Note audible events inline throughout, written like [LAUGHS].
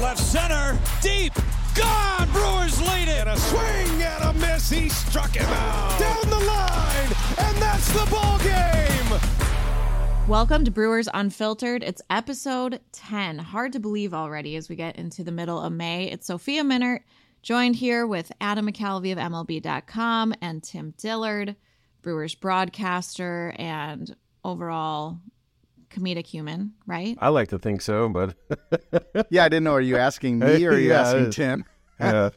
left center. Deep. Gone. Brewers lead it. And a swing and a miss. He struck him out. Down the line. And that's the ball game. Welcome to Brewers Unfiltered. It's episode 10. Hard to believe already as we get into the middle of May. It's Sophia Minnaert, joined here with Adam McCalvy of MLB.com and Tim Dillard, Brewers broadcaster and overall comedic human, right? I like to think so, but [LAUGHS] yeah, I didn't know. Are you asking me or are you [LAUGHS] Yeah, asking Tim? [LAUGHS] yeah.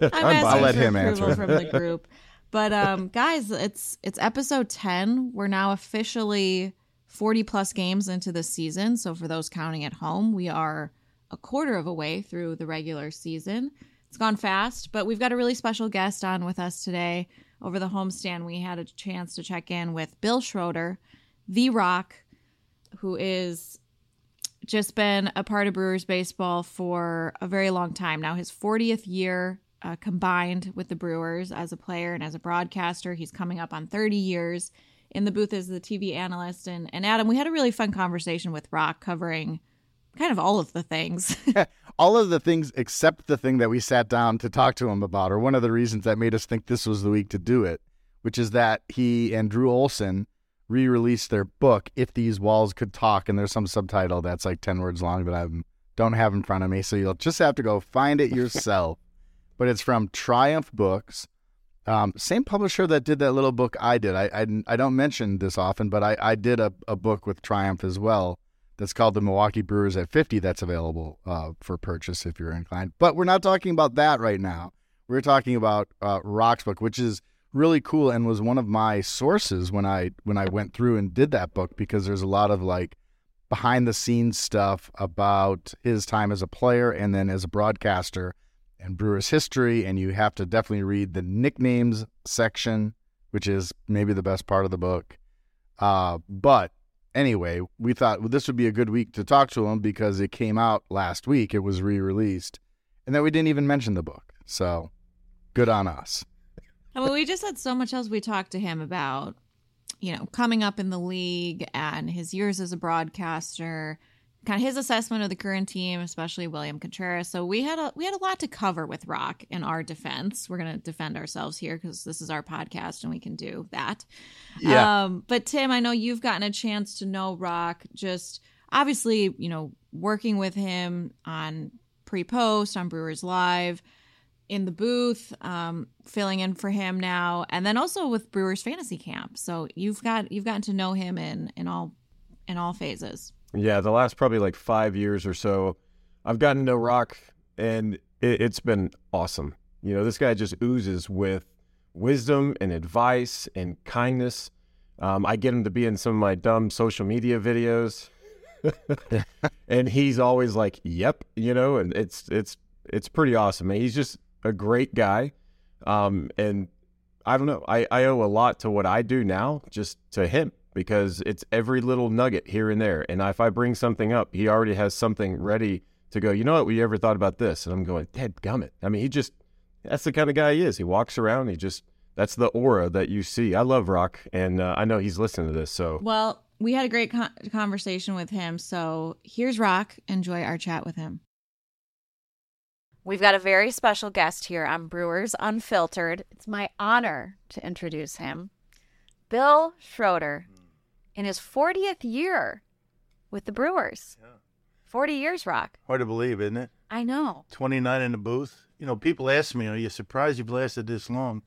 I'm asking I'll let for him approval answer. from the group. But um, guys, it's it's episode ten. We're now officially forty plus games into the season. So for those counting at home, we are a quarter of a way through the regular season. It's gone fast, but we've got a really special guest on with us today. Over the homestand, we had a chance to check in with Bill Schroeder, the Rock, who is just been a part of Brewers baseball for a very long time now. His 40th year uh, combined with the Brewers as a player and as a broadcaster. He's coming up on 30 years in the booth as the TV analyst. And, and Adam, we had a really fun conversation with Rock covering kind of all of the things. [LAUGHS] [LAUGHS] All of the things except the thing that we sat down to talk to him about, or one of the reasons that made us think this was the week to do it, which is that he and Drew Olson re-released their book "If These Walls Could Talk," and there's some subtitle that's like ten words long that I don't have in front of me, so you'll just have to go find it yourself. [LAUGHS] but it's from Triumph Books, um, same publisher that did that little book I did. I I, I don't mention this often, but I, I did a, a book with Triumph as well that's called the Milwaukee Brewers at 50 that's available uh, for purchase if you're inclined. But we're not talking about that right now. We're talking about uh, Rock's book, which is really cool and was one of my sources when I when I went through and did that book because there's a lot of like behind the scenes stuff about his time as a player and then as a broadcaster and Brewers history and you have to definitely read the nicknames section, which is maybe the best part of the book. Uh, but anyway, we thought well, this would be a good week to talk to him because it came out last week. It was re released. And then we didn't even mention the book. So good on us. I mean, we just had so much else we talked to him about, you know, coming up in the league and his years as a broadcaster, kind of his assessment of the current team, especially William Contreras. So we had a we had a lot to cover with Rock in our defense. We're going to defend ourselves here because this is our podcast and we can do that. Yeah. Um, but Tim, I know you've gotten a chance to know Rock. Just obviously, you know, working with him on pre-post on Brewers Live in the booth, um, filling in for him now, and then also with Brewers Fantasy Camp. So you've got you've gotten to know him in in all in all phases. yeah, the last probably like five years or so, I've gotten to Rock, and it, it's been awesome. You know, this guy just oozes with wisdom and advice and kindness. Um, I get him to be in some of my dumb social media videos, [LAUGHS] and he's always like, "Yep," you know, and it's it's it's pretty awesome. He's just a great guy, um, and I don't know. I, I owe a lot to what I do now just to him because it's every little nugget here and there. And if I bring something up, he already has something ready to go, you know what, we ever thought about this? And I'm going, Dead gummit. I mean, he just, that's the kind of guy he is. He walks around, he just, that's the aura that you see. I love Rock, and uh, I know he's listening to this. So Well, we had a great con- conversation with him. So here's Rock. Enjoy our chat with him. We've got a very special guest here on Brewers Unfiltered. It's my honor to introduce him. Bill Schroeder hmm. in his 40th year with the Brewers. 40 years, Rock. Hard to believe, isn't it? I know. 29 in the booth. You know, people ask me, "Are you surprised you've lasted this long?"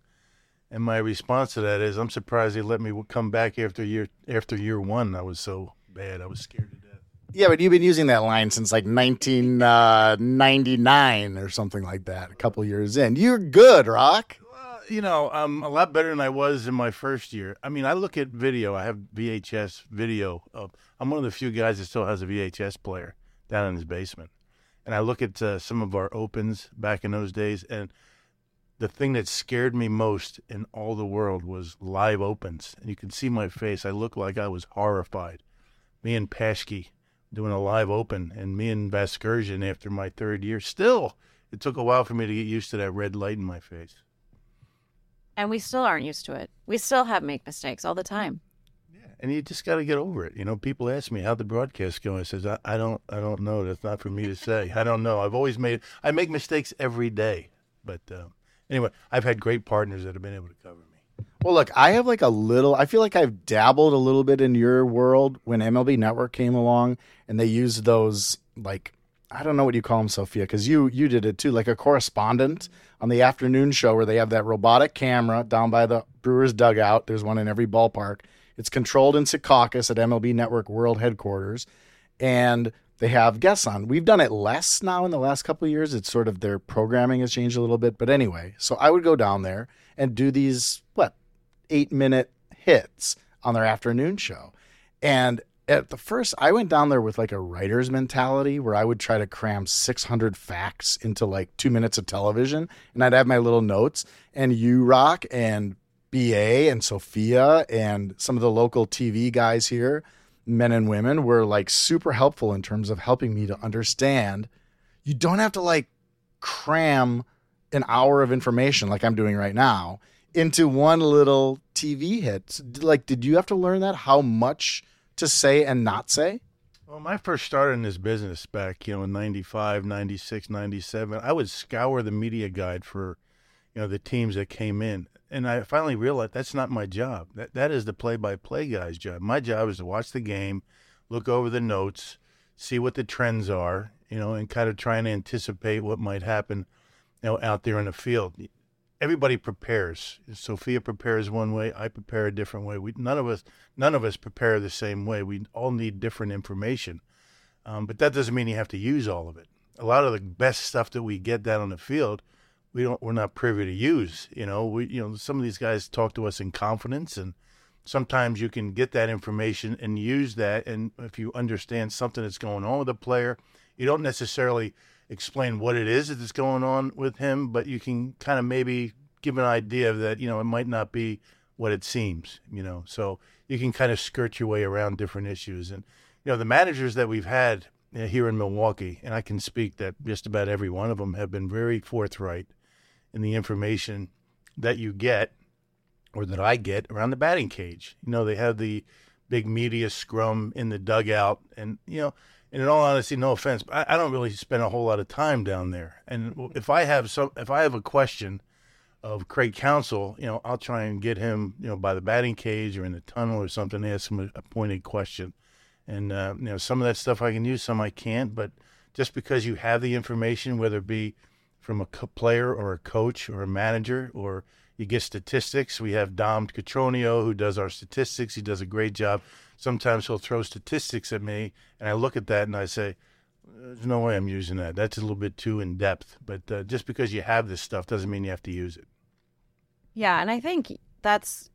And my response to that is, "I'm surprised they let me come back after year after year one. I was so bad. I was scared to death." Yeah, but you've been using that line since like 1999 or something like that, a couple years in. You're good, Rock. You know, I'm a lot better than I was in my first year. I mean, I look at video. I have VHS video. Of, I'm one of the few guys that still has a VHS player down in his basement. And I look at uh, some of our opens back in those days, and the thing that scared me most in all the world was live opens. And you can see my face. I looked like I was horrified. Me and Paschke doing a live open, and me and Vasgersian after my third year. Still, it took a while for me to get used to that red light in my face. And we still aren't used to it. We still have make mistakes all the time. Yeah, and you just got to get over it. You know, people ask me how the broadcast going. I says I, I don't I don't know. That's not for me to say. I don't know. I've always made I make mistakes every day, but uh, anyway, I've had great partners that have been able to cover me. Well, look, I have like a little. I feel like I've dabbled a little bit in your world when MLB Network came along, and they used those like I don't know what you call them, Sophia, because you you did it too, like a correspondent on the afternoon show where they have that robotic camera down by the Brewers dugout. There's one in every ballpark. It's controlled in Secaucus at MLB Network World Headquarters, and they have guests on. We've done it less now in the last couple years. It's sort of their programming has changed a little bit, but anyway. So I would go down there and do these what eight minute hits on their afternoon show, and at the first I went down there with like a writer's mentality where I would try to cram 600 facts into like 2 minutes of television and I'd have my little notes. And you rock and BA and Sophia and some of the local TV guys here men and women were like super helpful in terms of helping me to understand you don't have to like cram an hour of information like I'm doing right now into one little TV hit like did you have to learn that how much to say and not say? Well, when I first started in this business back, you know, in 95, 96, 97, I would scour the media guide for, you know, the teams that came in. And I finally realized that's not my job. That that is the play-by-play guy's job. My job is to watch the game, look over the notes, see what the trends are, you know, and kind of try and anticipate what might happen, you know, out there in the field everybody prepares. Sophia prepares one way. I prepare a different way. We none of us none of us prepare the same way. We all need different information, um, but that doesn't mean you have to use all of it. A lot of the best stuff that we get down on the field, we don't. We're not privy to use. You know, we you know some of these guys talk to us in confidence, and sometimes you can get that information and use that. And if you understand something that's going on with a player, you don't necessarily explain what it is that's going on with him, but you can kind of maybe give an idea that you know it might not be what it seems. You know, so you can kind of skirt your way around different issues. And you know, the managers that we've had eh, here in Milwaukee, and I can speak that just about every one of them have been very forthright in the information that you get or that I get around the batting cage. You know, they have the big media scrum in the dugout, and you know and in all honesty, no offense, I, I, don't really spend a whole lot of time down there. And if I have some, if I have a question of Craig Counsell, you know, I'll try and get him, you know, by the batting cage or in the tunnel or something, ask him a, a pointed question. And uh, you know, some of that stuff I can use, some I can't. But just because you have the information, whether it be from a co- player or a coach or a manager, or you get statistics, we have Dom Catronio who does our statistics. He does a great job sometimes he'll throw statistics at me, and I look at that and I say, "There's no way I'm using that. That's a little bit too in depth." But uh, just because you have this stuff doesn't mean you have to use it. Yeah, and I think that's.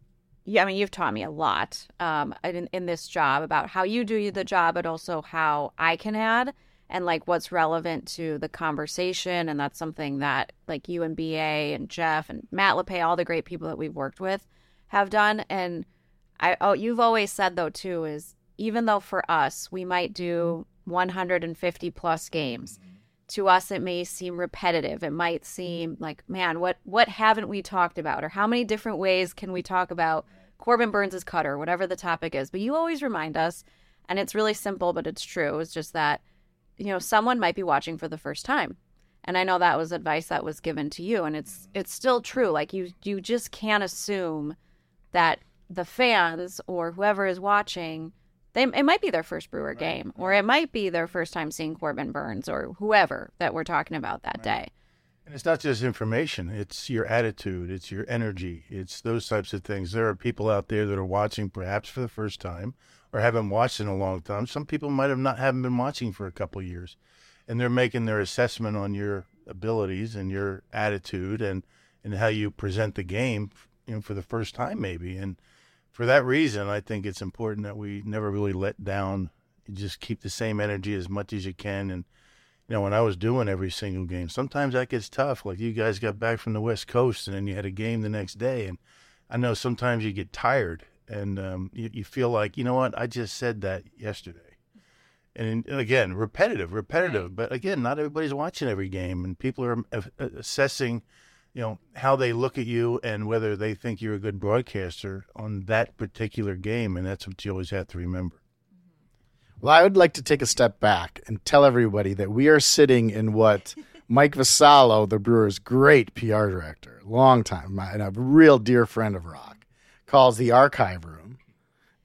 Yeah, I mean, you've taught me a lot um, in, in this job about how you do the job, but also how I can add and like what's relevant to the conversation. And that's something that like you and BA and Jeff and Matt LePay, all the great people that we've worked with, have done. And I oh you've always said though too is even though for us we might do 150 plus games to us it may seem repetitive. It might seem like man what what haven't we talked about? Or how many different ways can we talk about Corbin Burnes's cutter whatever the topic is? But you always remind us and it's really simple but it's true it's just that you know someone might be watching for the first time. And i know that was advice that was given to you and it's it's still true. Like you you just can't assume that the fans or whoever is watching, they it might be their first Brewer right. game, or it might be their first time seeing Corbin Burnes or whoever that we're talking about that right. day. And it's not just information; it's your attitude, it's your energy, it's those types of things. There are people out there that are watching perhaps for the first time or haven't watched in a long time. Some people might have not haven't been watching for a couple years, and they're making their assessment on your abilities and your attitude and and how you present the game, you know, for the first time maybe and for that reason, I think it's important that we never really let down. You just keep the same energy as much as you can. And, you know, when I was doing every single game, sometimes that gets tough. Like you guys got back from the West Coast and then you had a game the next day. And I know sometimes you get tired and um, you, you feel like, you know what, I just said that yesterday. And again, repetitive, repetitive. But again, not everybody's watching every game, and people are assessing you know how they look at you and whether they think you're a good broadcaster on that particular game, and that's what you always have to remember. Well, I would like to take a step back and tell everybody that we are sitting in what [LAUGHS] Mike Vassallo, the Brewers' great PR director, long time, my, and a real dear friend of Rock, calls the archive room.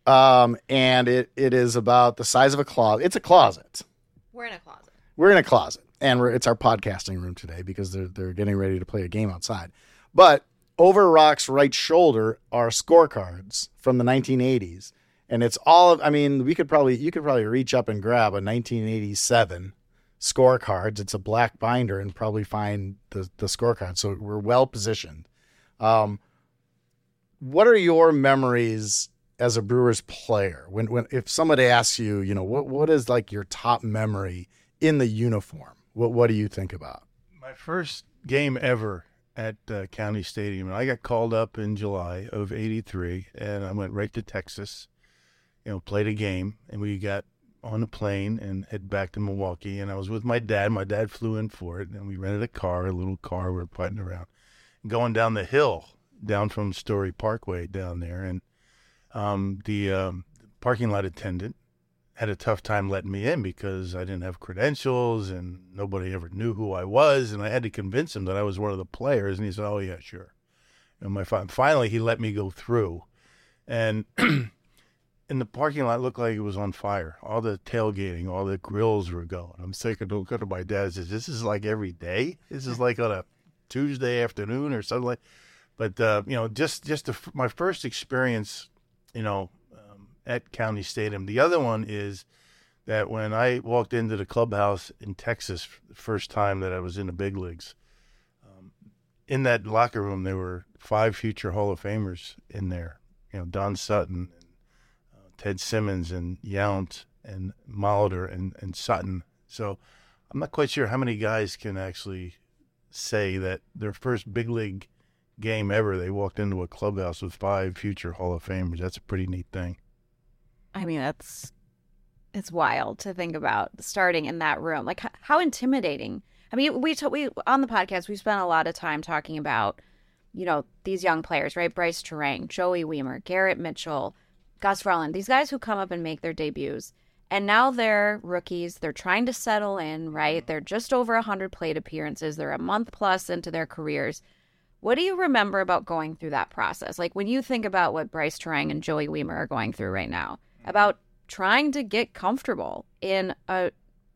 Um, and it, it is about the size of a closet. It's a closet. We're in a closet. We're in a closet, and it's our podcasting room today because they're they're getting ready to play a game outside. But over Rock's right shoulder are scorecards from the 1980s, and it's all. Of, I mean, we could probably you could probably reach up and grab a 1987 scorecards. It's a black binder, and probably find the the scorecard. So we're well positioned. Um, what are your memories as a Brewers player when when if somebody asks you, you know, what what is like your top memory in the uniform? What what do you think about? My first game ever at uh, County Stadium, and I got called up in July of '83, and I went right to Texas. You know, played a game, and we got on a plane and head back to Milwaukee. And I was with my dad. My dad flew in for it, and we rented a car, a little car. We were putting around, going down the hill, down from Story Parkway down there, and um, the um, parking lot attendant had a tough time letting me in because I didn't have credentials and nobody ever knew who I was, and I had to convince him that I was one of the players. And he said, "Oh yeah, sure." And my finally he let me go through, and [CLEARS THROAT] in the parking lot looked like it was on fire. All the tailgating, all the grills were going. I'm thinking, go to my dad. Says this is like every day. This is like on a Tuesday afternoon or something like. But uh, you know, just just the, my first experience, you know, at County Stadium. The other one is that when I walked into the clubhouse in Texas, the first time that I was in the big leagues, um, in that locker room there were five future Hall of Famers in there. You know, Don Sutton and Ted Simmons and Yount and Molitor and, and Sutton. So I'm not quite sure how many guys can actually say that their first big league game ever, they walked into a clubhouse with five future Hall of Famers. That's a pretty neat thing. I mean, that's it's wild to think about starting in that room. Like how intimidating. I mean, we t- we on the podcast we spent a lot of time talking about, you know, these young players, right? Brice Turang, Joey Wiemer, Garrett Mitchell, Gus Varland, these guys who come up and make their debuts. And now they're rookies. They're trying to settle in, right? Mm-hmm. They're just over 100 plate appearances. They're a month plus into their careers. What do you remember about going through that process? Like when you think about what Brice Turang and Joey Wiemer are going through right now, about trying to get comfortable in a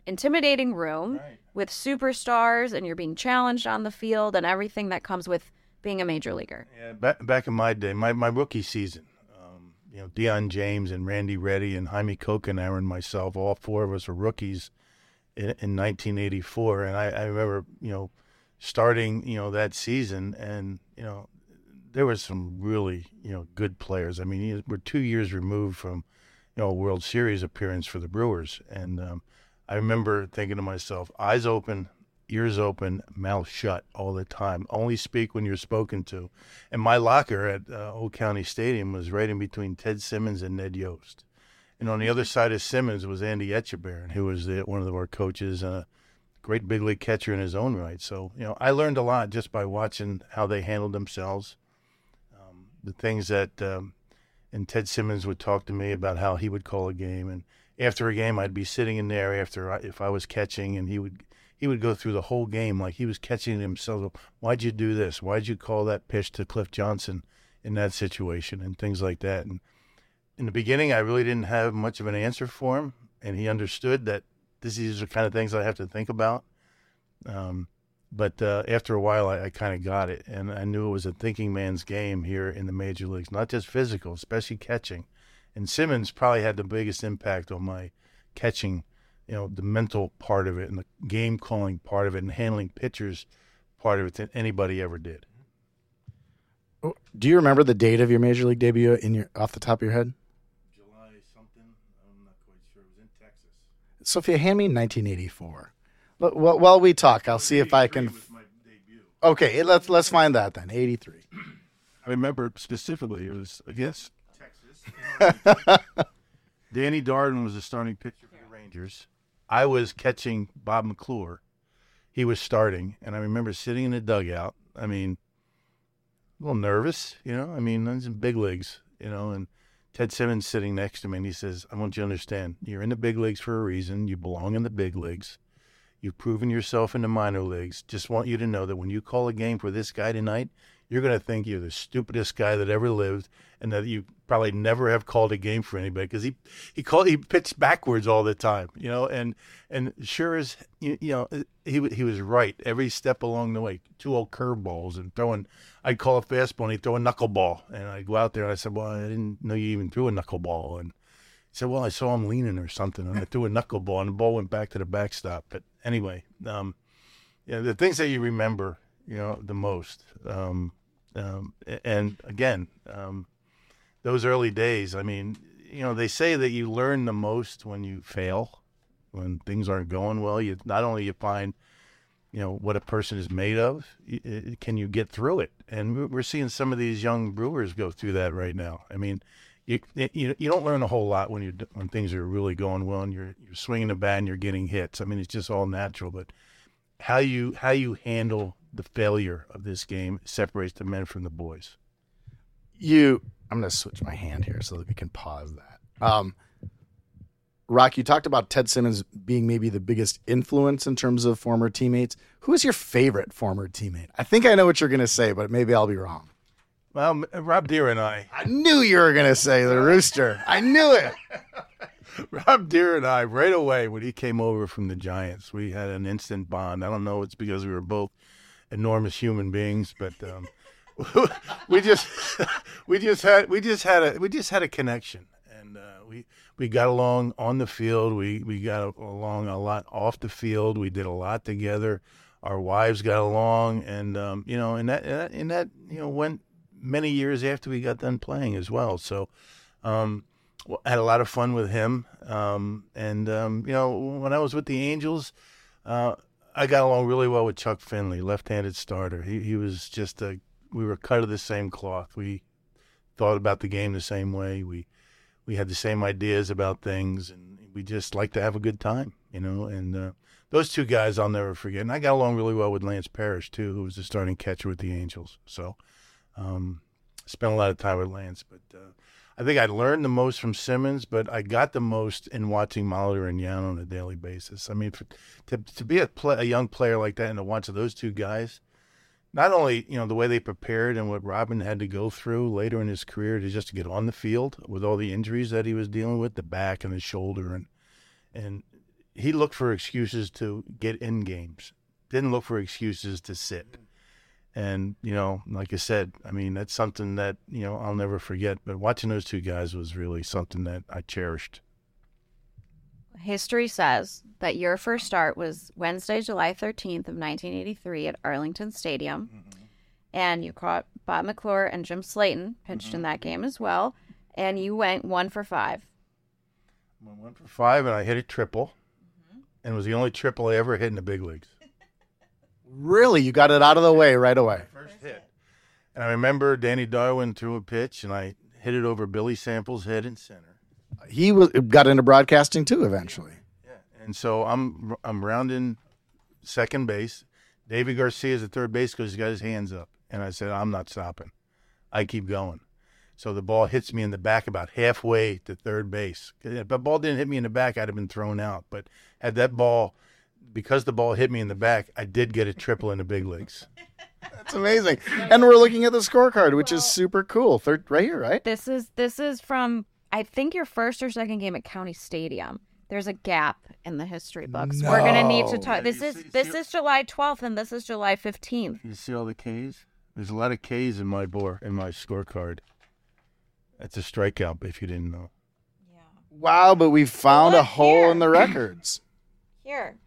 intimidating room right. with superstars and you're being challenged on the field and everything that comes with being a major leaguer. Yeah, back, back in my day, my, my rookie season, um, you know, Dion James and Randy Ready and Jaime Cocanower and myself, all four of us were rookies in, in 1984. And I, I remember, you know, starting, you know, that season and, you know, there was some really, you know, good players. I mean, we're two years removed from, you know, World Series appearance for the Brewers. And um, I remember thinking to myself, eyes open, ears open, mouth shut all the time. Only speak when you're spoken to. And my locker at uh, Old County Stadium was right in between Ted Simmons and Ned Yost. And on the other side of Simmons was Andy Etchebarren, who was the, one of our coaches and a great big league catcher in his own right. So, you know, I learned a lot just by watching how they handled themselves. Um, the things that, um, and Ted Simmons would talk to me about how he would call a game. And after a game, I'd be sitting in there after I, if I was catching, and he would he would go through the whole game like he was catching himself. Why'd you do this? Why'd you call that pitch to Cliff Johnson in that situation and things like that? And in the beginning, I really didn't have much of an answer for him, and he understood that these are the kind of things I have to think about. Um, but uh, after a while, I, I kind of got it, and I knew it was a thinking man's game here in the major leagues, not just physical, especially catching. And Simmons probably had the biggest impact on my catching you know the mental part of it and the game calling part of it and handling pitchers part of it than anybody ever did. Oh, do you remember the date of your major league debut in your off the top of your head? July something. I'm not quite sure. It was in Texas. Sophia, hand me 1984. Well, while we talk, I'll see if I can. Okay, let's let's find that then. 83. [CLEARS THROAT] I remember specifically. It was I guess Texas. [LAUGHS] Danny Darwin was the starting pitcher for the Rangers. I was catching Bob McClure. He was starting, and I remember sitting in the dugout. I mean, a little nervous, you know. I mean, he's in big leagues, you know, and Ted Simmons sitting next to me, and he says, "I want you to understand, you're in the big leagues for a reason. You belong in the big leagues. You've proven yourself in the minor leagues. Just want you to know that when you call a game for this guy tonight, you're going to think you're the stupidest guy that ever lived, and that you probably never have called a game for anybody because he he called he pitched backwards all the time, you know, and and sure as you, you know he he was right every step along the way. Two old curveballs and throwing. I'd call a fastball and he'd throw a knuckleball, and I'd go out there and I said, "Well, I didn't know you even threw a knuckleball," and he said, "Well, I saw him leaning or something, and I threw a knuckleball, and the ball went back to the backstop." But anyway, um, the things that you remember, you know, the most. Um, um, and again, um, those early days, I mean, you know, they say that you learn the most when you fail, when things aren't going well. You not only you find, you know, what a person is made of, can you get through it? And we're seeing some of these young brewers go through that right now. I mean, you you, you don't learn a whole lot when you when things are really going well and you're you're swinging the bat and you're getting hits. I mean, it's just all natural, but how you how you handle the failure of this game separates the men from the boys. You, I'm going to switch my hand here so that we can pause that. Um, Rock, you talked about Ted Simmons being maybe the biggest influence in terms of former teammates. Who is your favorite former teammate? I think I know what you're going to say, but maybe I'll be wrong. Well, Rob Deer and I. I knew you were going to say the Rooster. I knew it. [LAUGHS] Rob Deer and I, right away when he came over from the Giants, we had an instant bond. I don't know, it's because we were both enormous human beings, but um, [LAUGHS] we just [LAUGHS] we just had we just had a we just had a connection, and uh, we we got along on the field. We we got along a lot off the field. We did a lot together. Our wives got along, and um, you know, and that and that you know went many years after we got done playing as well. So. Um, had a lot of fun with him. Um, and, um, you know, when I was with the Angels, uh, I got along really well with Chuck Finley, left-handed starter. He he was just a we were cut of the same cloth. We thought about the game the same way. We we had the same ideas about things, and we just like to have a good time, you know. And uh, those two guys I'll never forget. And I got along really well with Lance Parrish too, who was the starting catcher with the Angels. So um, spent a lot of time with Lance, but. Uh, I think I learned the most from Simmons, but I got the most in watching Molitor and Yount on a daily basis. I mean, for, to to be a, play, a young player like that and to watch those two guys, not only you know the way they prepared and what Robin had to go through later in his career to just to get on the field with all the injuries that he was dealing with, the back and the shoulder, and and he looked for excuses to get in games, didn't look for excuses to sit. And, you know, like I said, I mean, that's something that, you know, I'll never forget. But watching those two guys was really something that I cherished. History says that your first start was Wednesday, July 13th of 1983 at Arlington Stadium. Mm-hmm. And you caught Bob McClure and Jim Slaton pitched mm-hmm. in that game as well. And you went one for five. I went one for five, and I hit a triple. Mm-hmm. And it was the only triple I ever hit in the big leagues. Really, you got it out of the way right away. First hit. And I remember Danny Darwin threw a pitch, and I hit it over Billy Sample's head and center. He was got into broadcasting too eventually. Yeah, and so I'm I'm rounding second base. David Garcia is at third base because he's got his hands up, and I said I'm not stopping. I keep going. So the ball hits me in the back about halfway to third base. If the ball didn't hit me in the back, I'd have been thrown out. But had that ball because the ball hit me in the back, I did get a triple in the big leagues. That's amazing. And we're looking at the scorecard, which is super cool. Third right here, right? This is this is from I think your first or second game at County Stadium. There's a gap in the history books. No. We're gonna need to talk. This is see, this see, is July 12th and this is July 15th. You see all the K's? There's a lot of K's in my board in my scorecard. That's a strikeout, if you didn't know. Yeah. Wow, but we found a hole here. in the records. Here,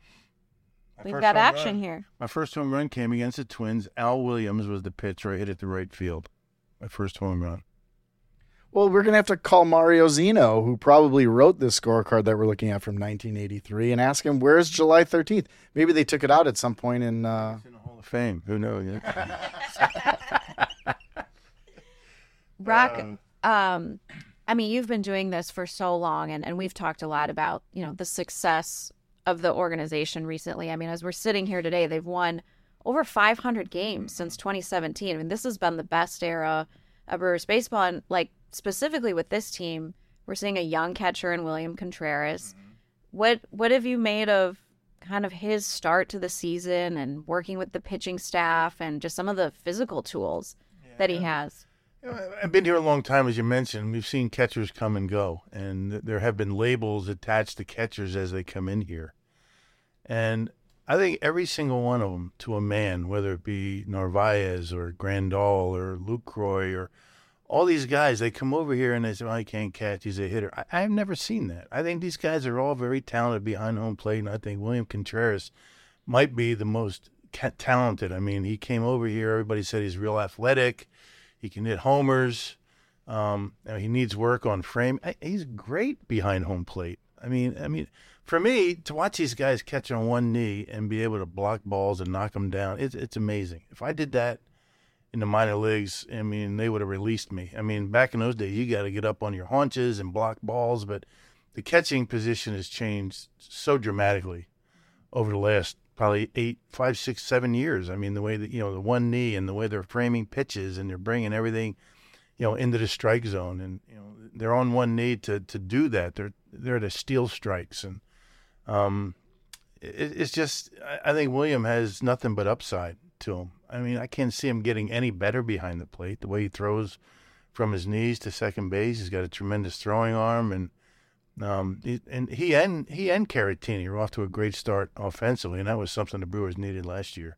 We've got action run, here. My first home run came against the Twins. Al Williams was the pitcher. I hit it the right field. My first home run. Well, we're going to have to call Mario Ziino, who probably wrote this scorecard that we're looking at from 1983, and ask him where's July 13th. Maybe they took it out at some point in. Uh... in the Hall of Fame. Who knows? [LAUGHS] Rock. Um, um, I mean, you've been doing this for so long, and, and we've talked a lot about you know the success of the organization recently. I mean, as we're sitting here today, they've won over 500 games since 2017. I mean, this has been the best era of Brewers baseball, and like specifically with this team, we're seeing a young catcher in William Contreras. Mm-hmm. What what have you made of kind of his start to the season and working with the pitching staff and just some of the physical tools that he has? I've been here a long time, as you mentioned. We've seen catchers come and go, and there have been labels attached to catchers as they come in here. And I think every single one of them, to a man, whether it be Narvaez or Grandal or Lucroy or all these guys, they come over here and they say, well, I can't catch. He's a hitter. I, I've never seen that. I think these guys are all very talented behind home plate, and I think William Contreras might be the most talented. I mean, he came over here. Everybody said he's real athletic. He can hit homers. Um, he needs work on frame. He's great behind home plate. I mean, I mean, for me to watch these guys catch on one knee and be able to block balls and knock them down, it's it's amazing. If I did that in the minor leagues, I mean, they would have released me. I mean, back in those days, you got to get up on your haunches and block balls, but the catching position has changed so dramatically over the last probably eight, five, six, seven years. I mean, the way that you know the one knee and the way they're framing pitches and they're bringing everything, you know, into the strike zone, and you know they're on one knee to to do that. They're they're to steal strikes, and um, it, it's just I, I think William has nothing but upside to him. I mean, I can't see him getting any better behind the plate. The way he throws from his knees to second base, he's got a tremendous throwing arm, and um, and he and he and Caratini are off to a great start offensively, and that was something the Brewers needed last year.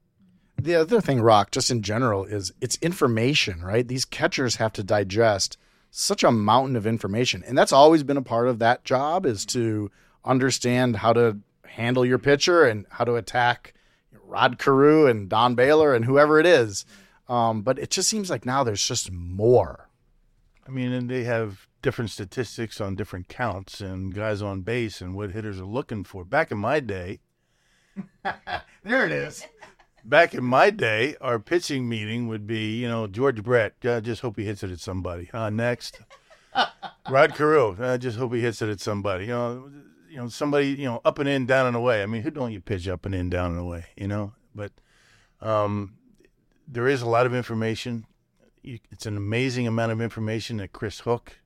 The other thing, Rock, just in general, is it's information, right? These catchers have to digest such a mountain of information, and that's always been a part of that job is to understand how to handle your pitcher and how to attack Rod Carew and Don Baylor and whoever it is. Um, but it just seems like now there's just more. I mean, and they have different statistics on different counts and guys on base and what hitters are looking for. Back in my day, [LAUGHS] there it is. Back in my day, our pitching meeting would be, you know, George Brett. I just hope he hits it at somebody. Uh, next, [LAUGHS] Rod Carew. I just hope he hits it at somebody. You know, you know, somebody, you know, up and in, down and away. I mean, who don't you pitch up and in, down and away? You know, but um, there is a lot of information. It's an amazing amount of information that Chris Hook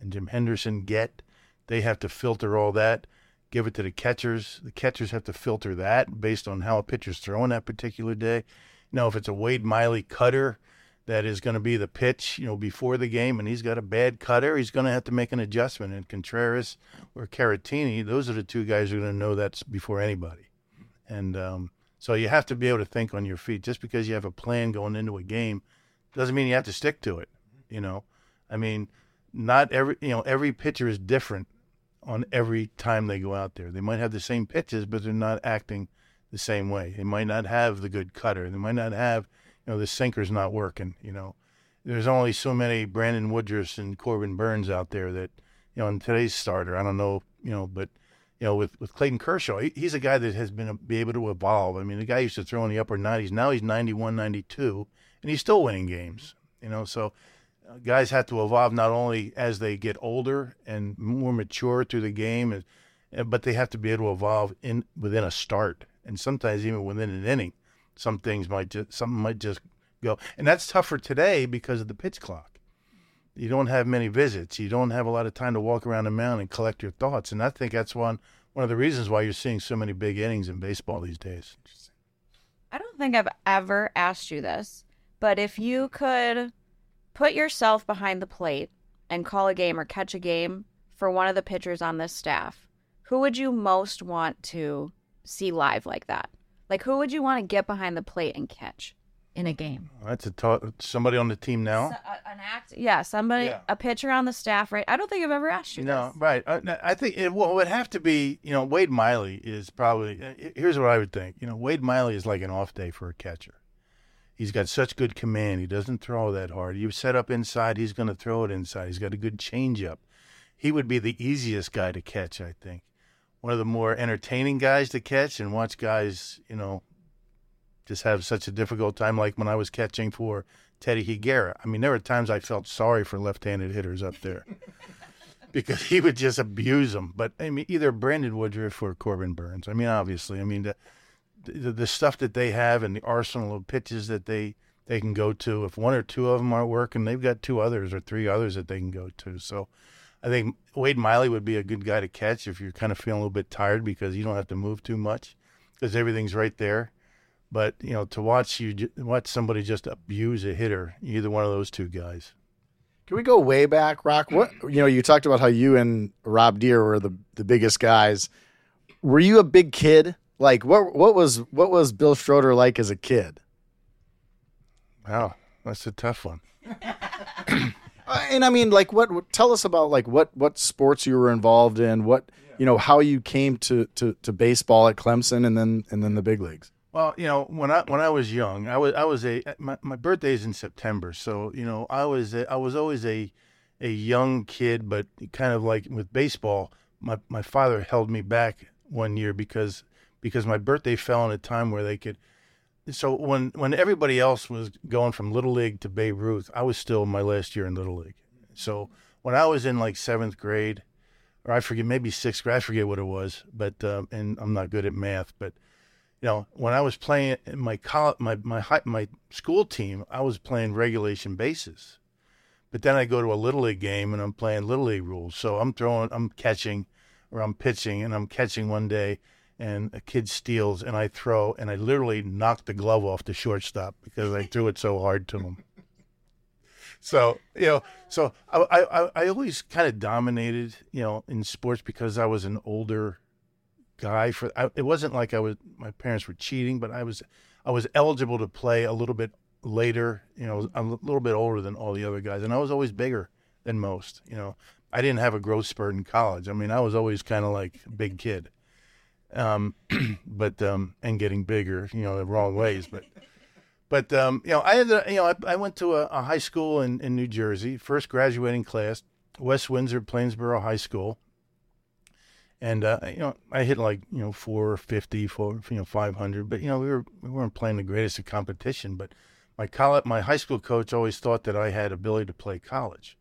and Jim Henderson get. They have to filter all that, give it to the catchers. The catchers have to filter that based on how a pitcher's throwing that particular day. Now, if it's a Wade Miley cutter that is going to be the pitch, you know, before the game, and he's got a bad cutter, he's going to have to make an adjustment. And Contreras or Caratini, those are the two guys who are going to know that before anybody. And um, so you have to be able to think on your feet. Just because you have a plan going into a game doesn't mean you have to stick to it. You know, I mean, not every you know every pitcher is different on every time they go out there. They might have the same pitches, but they're not acting the same way. They might not have the good cutter. They might not have you know the sinker's not working. You know, there's only so many Brandon Woodruffs and Corbin Burnes out there that you know in today's starter. I don't know, you know, but you know, with, with Clayton Kershaw, he, he's a guy that has been be able to evolve. I mean, the guy used to throw in the upper 90s. Now he's 91, 92, and he's still winning games. You know, so guys have to evolve not only as they get older and more mature through the game, eh, but they have to be able to evolve in within a start, and sometimes even within an inning. Some things might just something might just go, and that's tougher today because of the pitch clock you don't have many visits. You don't have a lot of time to walk around the mound and collect your thoughts. And I think that's one one of the reasons why you're seeing so many big innings in baseball these days. I don't think I've ever asked you this, but if you could put yourself behind the plate and call a game or catch a game for one of the pitchers on this staff, who would you most want to see live like that? Like who would you want to get behind the plate and catch? in a game. That's a t- somebody on the team now. So, uh, an act, yeah, somebody, yeah. a pitcher on the staff, right? I don't think I've ever asked you. No, this. right. Uh, I think it, well, it would have to be, you know, Wade Miley is probably. Uh, here's what I would think. You know, Wade Miley is like an off day for a catcher. He's got such good command. He doesn't throw that hard. You set up inside, he's going to throw it inside. He's got a good changeup. He would be the easiest guy to catch, I think. One of the more entertaining guys to catch and watch guys, you know, just have such a difficult time, like when I was catching for Teddy Higuera. I mean, there were times I felt sorry for left-handed hitters up there [LAUGHS] because he would just abuse them. But I mean, either Brandon Woodruff or Corbin Burnes. I mean, obviously, I mean, the, the, the stuff that they have and the arsenal of pitches that they they can go to. If one or two of them aren't working, they've got two others or three others that they can go to. So I think Wade Miley would be a good guy to catch if you're kind of feeling a little bit tired because you don't have to move too much because everything's right there. But you know, to watch you watch somebody just abuse a hitter, either one of those two guys. Can we go way back, Rock? What you know, you talked about how you and Rob Deer were the the biggest guys. Were you a big kid? Like what what was what was Bill Schroeder like as a kid? Wow, that's a tough one. Uh, and I mean, like, what? Tell us about like what what sports you were involved in. What you know, how you came to to to baseball at Clemson, and then and then the big leagues. Well, you know, when I when I was young, I was I was a my, my birthday is in September, so you know, I was a, I was always a a young kid, but kind of like with baseball, my my father held me back one year because because my birthday fell in a time where they could. So when when everybody else was going from little league to Babe Ruth, I was still my last year in little league. So when I was in like seventh grade, or I forget maybe sixth grade, I forget what it was, but um, and I'm not good at math, but you know, when I was playing my college, my my high, my school team, I was playing regulation bases. But then I go to a little league game and I'm playing little league rules. So I'm throwing, I'm catching, or I'm pitching, and I'm catching one day, and a kid steals, and I throw, and I literally knock the glove off the shortstop because I threw it so hard to him. So you know, so I I, I always kind of dominated, you know, in sports because I was an older guy for I, it wasn't like I was my parents were cheating, but I was I was eligible to play a little bit later, you know, I'm a little bit older than all the other guys and I was always bigger than most, you know. I didn't have a growth spurt in college. I mean, I was always kind of like big kid. Um [CLEARS THROAT] but um and getting bigger, you know, the wrong ways, but but um, you know, I had you know, I, I went to a, a high school in, in New Jersey, first graduating class, West Windsor Plainsboro High School and uh, you know I hit like you know 450, four you know 500, but you know we were we weren't playing the greatest of competition. But my college, my high school coach always thought that I had ability to play college,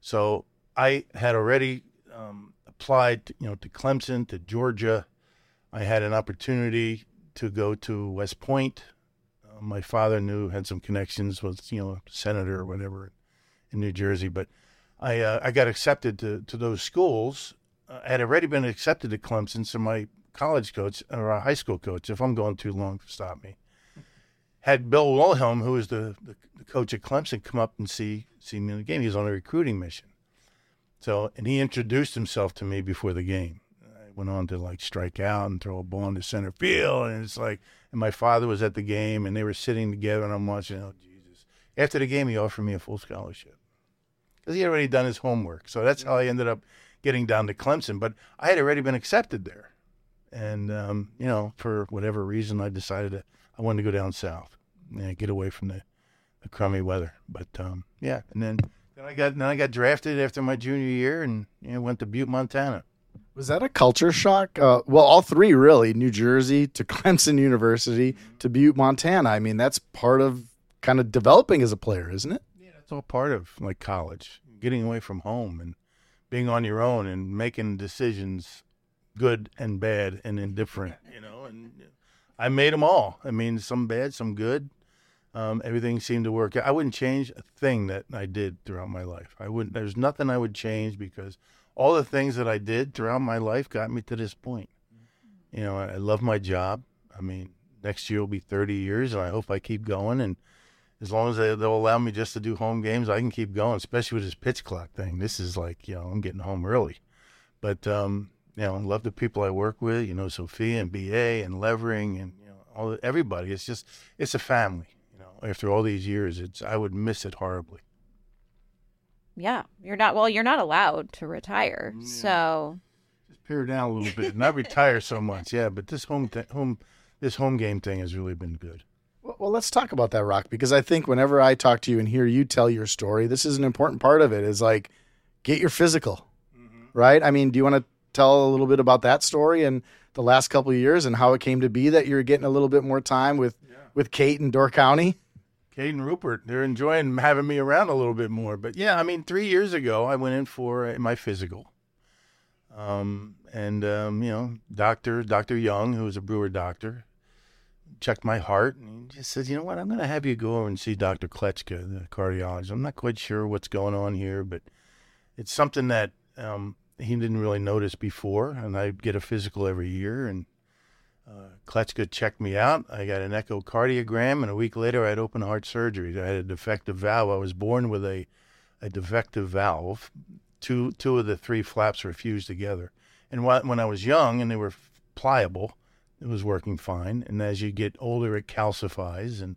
so I had already um, applied, you know, to Clemson, to Georgia. I had an opportunity to go to West Point. Uh, my father knew had some connections with you know senator or whatever in New Jersey, but I uh, I got accepted to to those schools uh, had already been accepted to Clemson, so my college coach or a high school coach, if I'm going too long, stop me. Had Bill Wilhelm, who was the, the, the coach at Clemson, come up and see see me in the game. He was on a recruiting mission. So, and he introduced himself to me before the game. Went on to like strike out and throw a ball into center field, and it's like, and my father was at the game, and they were sitting together, and I'm watching. Oh Jesus! After the game, he offered me a full scholarship because he had already done his homework. So that's how I ended up getting down to Clemson. But I had already been accepted there, and um, you know, for whatever reason, I decided that I wanted to go down south and get away from the, the crummy weather. But um, yeah, and then then I got then I got drafted after my junior year, and you know, went to Butte, Montana. Was that a culture shock? Uh, well, all three really: New Jersey to [LAUGHS] Clemson University to Butte, Montana. I mean, that's part of kind of developing as a player, isn't it? Yeah, it's all part of like college, getting away from home and being on your own and making decisions, good and bad and indifferent. [LAUGHS] You know, and I made them all. I mean, some bad, some good. Um, everything seemed to work. I wouldn't change a thing that I did throughout my life. I wouldn't. There's nothing I would change because all the things that I did throughout my life got me to this point. You know, I, love my job. I mean, next year will be 30 years, and I hope I keep going. And as long as they, will allow me just to do home games, I can keep going. Especially with this pitch clock thing. This is like, you know, I'm getting home early. But um, you know, I love the people I work with. You know, Sophia and BA and Levering and you know all everybody. It's just it's a family. You know, after all these years, it's I would miss it horribly. Yeah, you're not. Well, you're not allowed to retire, yeah. so just pare down a little bit. And not retire so much, yeah. But this home th- home this home game thing has really been good. Well, let's talk about that, Rock, because I think whenever I talk to you and hear you tell your story, this is an important part of it. Is like get your physical, mm-hmm. right? I mean, do you want to tell a little bit about that story and the last couple of years and how it came to be that you're getting a little bit more time with yeah. with Kate and Door County? And Rupert, they're enjoying having me around a little bit more. But yeah, I mean, three years ago, I went in for uh, my physical. Um, and um, you know, doctor Doctor Young, who was a Brewer doctor, checked my heart, and he just said, "You know what? I'm going to have you go over and see Dr. Kletchka, the cardiologist. I'm not quite sure what's going on here, but it's something that um, he didn't really notice before. And I get a physical every year, and uh, checked me out. I got an echocardiogram, and a week later, I had open heart surgery. I had a defective valve. I was born with a a defective valve. Two two of the three flaps were fused together. And wh- when I was young and they were pliable, it was working fine. And as you get older, it calcifies, and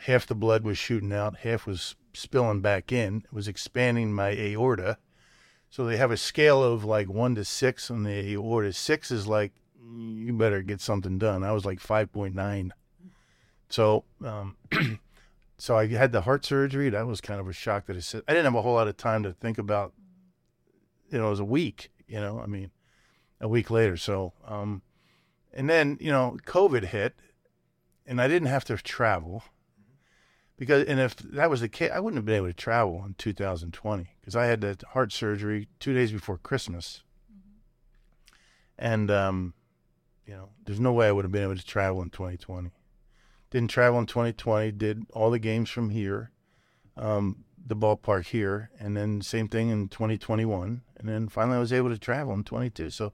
half the blood was shooting out, half was spilling back in. It was expanding my aorta. So they have a scale of like one to six on the aorta. Six is like you better get something done. I was like five point nine. So um, [CLEARS THROAT] so I had the heart surgery. That was kind of a shock that I said I didn't have a whole lot of time to think about. You know, it was a week. You know, I mean, a week later. So, um, and then you know, COVID hit, and I didn't have to travel because, and if that was the case, I wouldn't have been able to travel in 2020 because I had the heart surgery two days before Christmas, and um, you know, there's no way I would have been able to travel in 2020 didn't travel in 2020. Did all the games from here, um, the ballpark here, and then same thing in 2021. And then finally, I was able to travel in 22. So,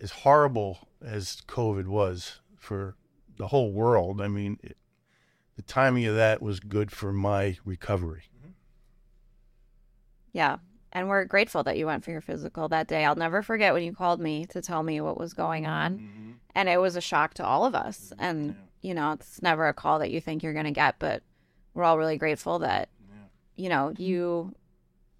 as horrible as COVID was for the whole world, I mean, it, the timing of that was good for my recovery. Yeah. And we're grateful that you went for your physical that day. I'll never forget when you called me to tell me what was going mm-hmm. on. Mm-hmm. And it was a shock to all of us. Mm-hmm. And, you know, it's never a call that you think you're going to get, but we're all really grateful that, you know, you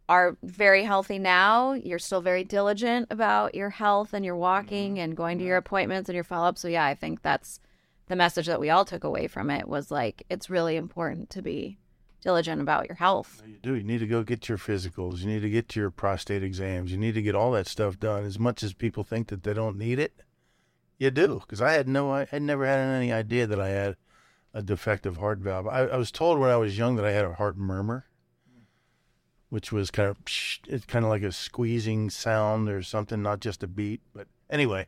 are very healthy now. You're still very diligent about your health and your walking and going to your appointments and your follow up. So, yeah, I think that's the message that we all took away from it was like, it's really important to be diligent about your health. You do. You need to go get your physicals. You need to get your prostate exams. You need to get all that stuff done. As much as people think that they don't need it, you do. Because I had no, I had never had any idea that I had a defective heart valve. I, I was told when I was young that I had a heart murmur, which was kind of, it's kind of like a squeezing sound or something, not just a beat. But anyway,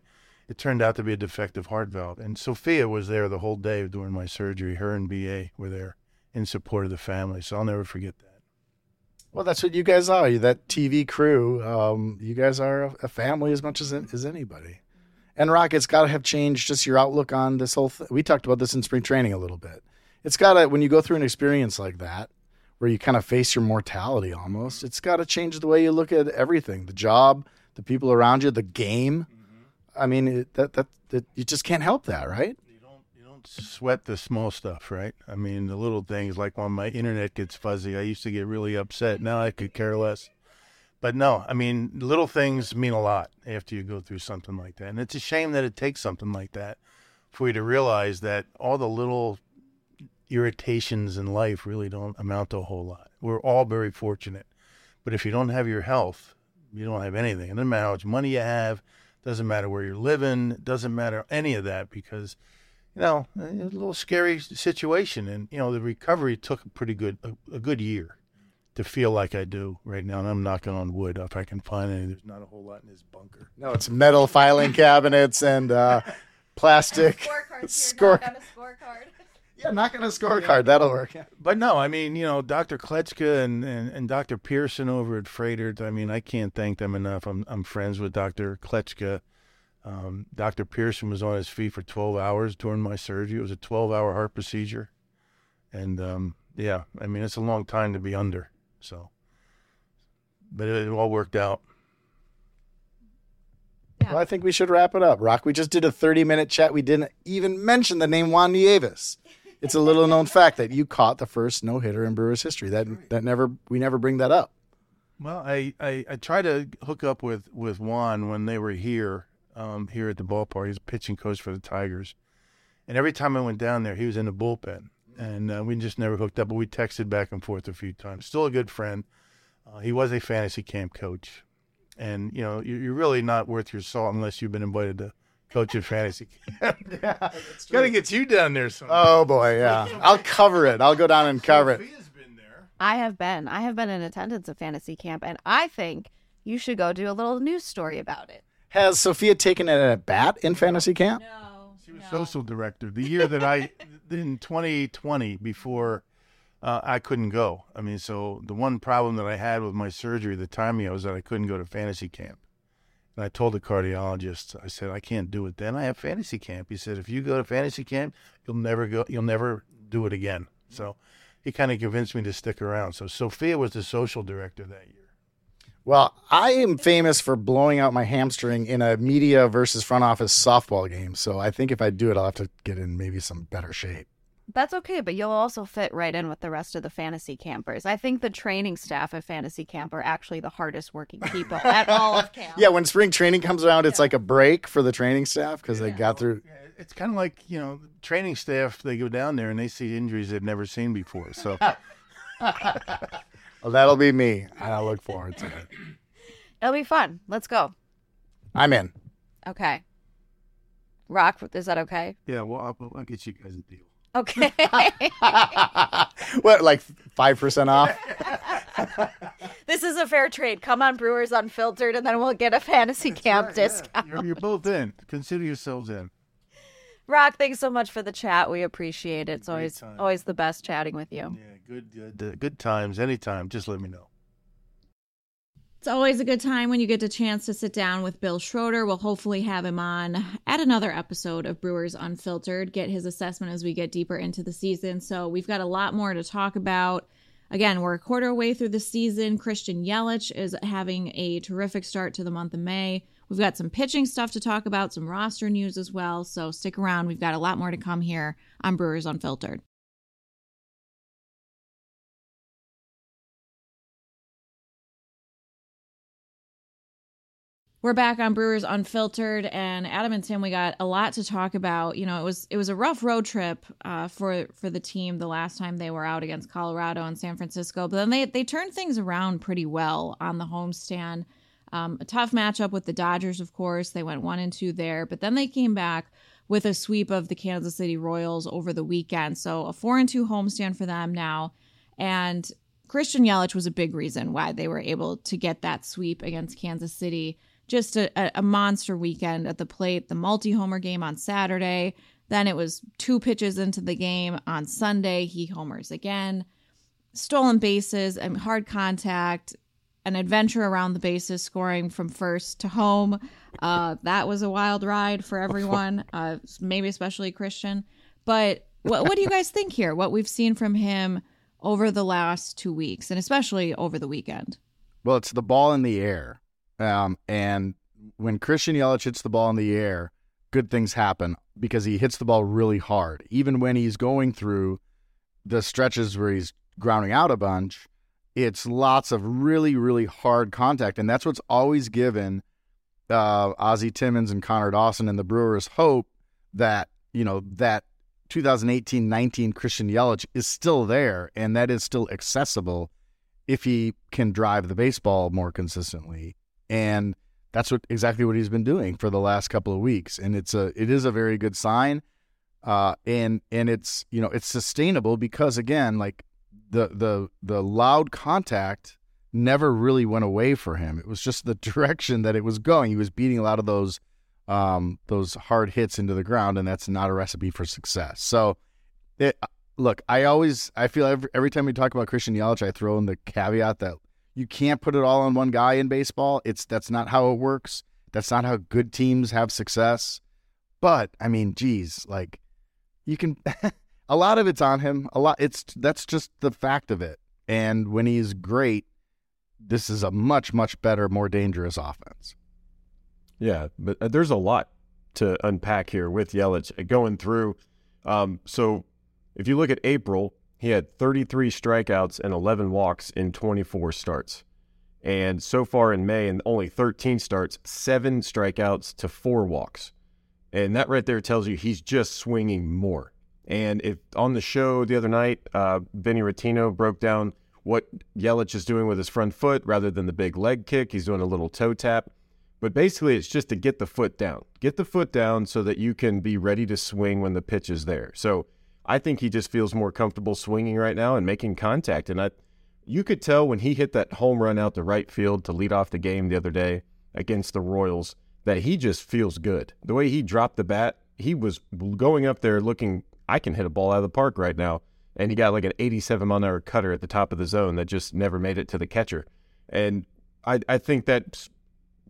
it turned out to be a defective heart valve. And Sophia was there the whole day during my surgery. Her and BA were there in support of the family. So I'll never forget that. Well, that's what you guys are. You that TV crew. Um, you guys are a, family as much as as anybody. And Rock, it's got to have changed just your outlook on this whole. thing. we talked about this in spring training a little bit. It's got to when you go through an experience like that, where you kind of face your mortality almost. It's got to change the way you look at everything: the job, the people around you, the game. I mean, it, that, that that you just can't help that, right? Sweat the small stuff, right? I mean, the little things like when my internet gets fuzzy, I used to get really upset. Now I could care less. But no, I mean, little things mean a lot after you go through something like that. And it's a shame that it takes something like that for you to realize that all the little irritations in life really don't amount to a whole lot. We're all very fortunate. But if you don't have your health, you don't have anything. It doesn't matter how much money you have, doesn't matter where you're living, doesn't matter any of that because you know, a little scary situation. And, you know, the recovery took a pretty good, a, a, good year to feel like I do right now. And I'm knocking on wood if I can find any. There's not a whole lot in this bunker. No, it's metal filing cabinets and uh, [LAUGHS] plastic. [LAUGHS] Score. scorecard. [LAUGHS] Yeah, knock on a scorecard. That'll work. Yeah. But no, I mean, you know, Dr. Kletchka and, and, and Dr. Pearson over at Froedtert, I mean, I can't thank them enough. I'm, I'm friends with Dr. Kletchka um, Dr. Pearson was on his feet for 12 hours during my surgery. It was a 12 hour heart procedure. And um, yeah, I mean, it's a long time to be under. So, but it, it all worked out. Well, I think we should wrap it up. Rock, we just did a 30 minute chat. We didn't even mention the name Juan Nieves. It's a little known [LAUGHS] fact that you caught the first no hitter in Brewers history. That that never we never bring that up. Well, I, I, I tried to hook up with, with Juan when they were here um, here at the ballpark. He's a pitching coach for the Tigers. And every time I went down there, he was in the bullpen. And uh, we just never hooked up, but we texted back and forth a few times. Still a good friend. Uh, he was a fantasy camp coach. And, you know, you're really not worth your salt unless you've been invited to coach a fantasy camp. [LAUGHS] yeah, [LAUGHS] Got to get you down there sometime. Oh, boy, yeah. [LAUGHS] I'll cover it. I'll go down and cover it. I have been. I have been in attendance at fantasy camp, and I think you should go do a little news story about it. Has Sophia taken it at bat in fantasy camp? No. She was social director. The year that I [LAUGHS] in 2020 before uh, I couldn't go. I mean, so the one problem that I had with my surgery, the timing, was that I couldn't go to fantasy camp. And I told the cardiologist, I said, I can't do it. Then I have fantasy camp. He said, if you go to fantasy camp, you'll never go. You'll never do it again. So he kind of convinced me to stick around. So Sophia was the social director that year. Well, I am famous for blowing out my hamstring in a media versus front office softball game. So I think if I do it, I'll have to get in maybe some better shape. That's okay, but you'll also fit right in with the rest of the fantasy campers. I think the training staff at Fantasy Camp are actually the hardest working people [LAUGHS] at all of camp. Yeah, when spring training comes around, it's like a break for the training staff because they got through. It's kind of like you know, training staff. They go down there and they see injuries they've never seen before. So [LAUGHS] Well, that'll be me. I look forward to it. [CLEARS THROAT] It'll be fun. Let's go. I'm in. Okay. Rock, is that okay? yeah, well, I'll, I'll get you guys a deal. Okay. [LAUGHS] What, like five percent off? [LAUGHS] this is a fair trade. Come on, Brewers Unfiltered, and then we'll get a fantasy camp discount. You're, you're both in. Consider yourselves in. Rock, thanks so much for the chat. We appreciate it. It's Great always time. always the best chatting with you. Yeah, good, good, uh, good times. Anytime, just let me know. It's always a good time when you get the chance to sit down with Bill Schroeder. We'll hopefully have him on at another episode of Brewers Unfiltered, get his assessment as we get deeper into the season. So we've got a lot more to talk about. Again, we're a quarter way through the season. Christian Yelich is having a terrific start to the month of May. We've got some pitching stuff to talk about, some roster news as well. So stick around. We've got a lot more to come here on Brewers Unfiltered. We're back on Brewers Unfiltered, and Adam and Tim, we got a lot to talk about. You know, it was it was a rough road trip uh, for for the team the last time they were out against Colorado and San Francisco, but then they they turned things around pretty well on the homestand. Um, a tough matchup with the Dodgers, of course. They went one and two there, but then they came back with a sweep of the Kansas City Royals over the weekend. So a four and two homestand for them now, and Christian Yelich was a big reason why they were able to get that sweep against Kansas City just a, a- monster weekend at the plate. The multi homer game on Saturday. Then it was two pitches into the game on Sunday. He homers again. Stolen bases and hard contact, an adventure around the bases, scoring from first to home. Uh, that was a wild ride for everyone, [LAUGHS] uh, maybe especially Christian. But what, what do you guys think here? What we've seen from him over the last two weeks, and especially over the weekend? Well, it's the ball in the air. Um, and when Christian Yelich hits the ball in the air, good things happen because he hits the ball really hard. Even when he's going through the stretches where he's grounding out a bunch, it's lots of really, really hard contact. And that's what's always given uh, Ozzie Timmons and Connor Dawson and the Brewers hope that, you know, that 2018 19 Christian Yelich is still there and that is still accessible if he can drive the baseball more consistently. And that's what exactly what he's been doing for the last couple of weeks. And it's a it is a very good sign. Uh and and it's you know it's sustainable because again, like the the the loud contact never really went away for him. It was just the [LAUGHS] direction that it was going. He was beating a lot of those um those hard hits into the ground and that's not a recipe for success. So it, look, I always I feel every every time we talk about Christian Yelich, I throw in the caveat that you can't put it all on one guy in baseball. It's that's not how it works. That's not how good teams have success. But I mean, geez, like you can [LAUGHS] a lot of it's on him. A lot it's that's just the fact of it. And when he's great, this is a much much better, more dangerous offense. Yeah, but uh, there's a lot to unpack here with Yelich going through. Um, so if you look at April, he had 33 strikeouts and 11 walks in 24 starts. And so far in May, in only 13 starts, seven strikeouts to four walks. And that right there tells you he's just swinging more. And if on the show the other night, uh, Vinny Rotino broke down what Yelich is doing with his front foot rather than the big leg kick. He's doing a little toe tap. But basically, it's just to get the foot down. Get the foot down so that you can be ready to swing when the pitch is there. So I think he just feels more comfortable swinging right now and making contact. And I, you could tell when he hit that home run out to right field to lead off the game the other day against the Royals that he just feels good. The way he dropped the bat he was going up there looking, I can hit a ball out of the park right now. And he got like an 87 mile an hour cutter at the top of the zone that just never made it to the catcher. And I, I think that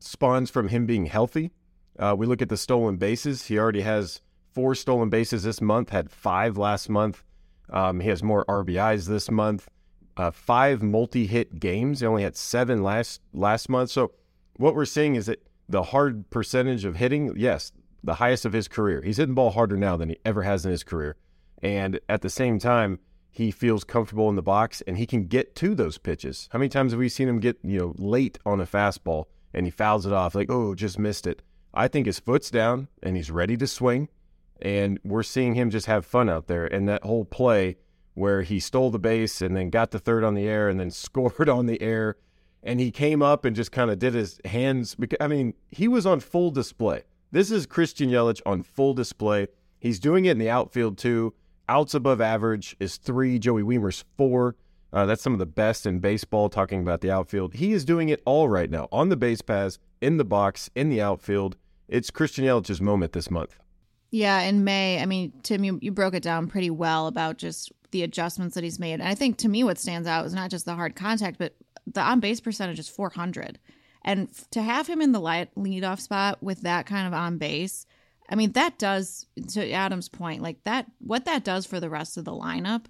spawns from him being healthy. Uh, we look at the stolen bases. He already has four stolen bases this month, had five last month. Um, he has more RBIs this month, uh, five multi hit games. He only had seven last last month. So what we're seeing is that the hard percentage of hitting, yes, the highest of his career. He's hitting ball harder now than he ever has in his career. And at the same time, he feels comfortable in the box and he can get to those pitches. How many times have we seen him get, you know, late on a fastball and he fouls it off like, oh, just missed it. I think his foot's down and he's ready to swing. And we're seeing him just have fun out there. And that whole play where he stole the base and then got the third on the air and then [LAUGHS] scored on the air. And he came up and just kind of did his hands. I mean, he was on full display. This is Christian Yelich on full display. He's doing it in the outfield too. Outs above average is three. Joey Wiemer's four. Uh, that's some of the best in baseball talking about the outfield. He is doing it all right now on the base paths, in the box, in the outfield. It's Christian Yelich's moment this month. Yeah, in May, I mean, Tim, you, you broke it down pretty well about just the adjustments that he's made. And I think to me, what stands out is not just the hard contact, but the on base percentage is 400. And to have him in the light leadoff spot with that kind of on base, I mean, that does, to Adam's point, like that, what that does for the rest of the lineup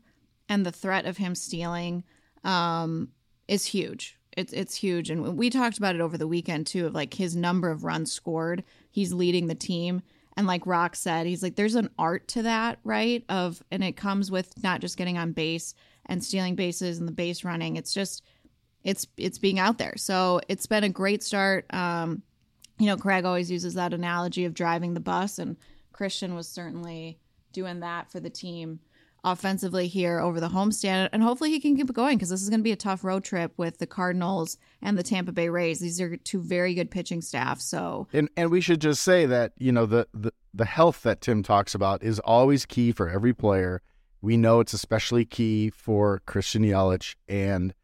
and the threat of him stealing um, is huge. It's it's huge, and we talked about it over the weekend too. Of like his number of runs scored, he's leading the team, and like Rock said, he's like there's an art to that, right? Of and it comes with not just getting on base and stealing bases and the base running. It's just it's it's being out there. So it's been a great start. Um, you know, Craig always uses that analogy of driving the bus, and Christian was certainly doing that for the team offensively here over the homestand. And hopefully he can keep it going because this is going to be a tough road trip with the Cardinals and the Tampa Bay Rays. These are two very good pitching staff. So and and we should just say that you know the the, the health that Tim talks about is always key for every player. We know it's especially key for Christian Yelich, and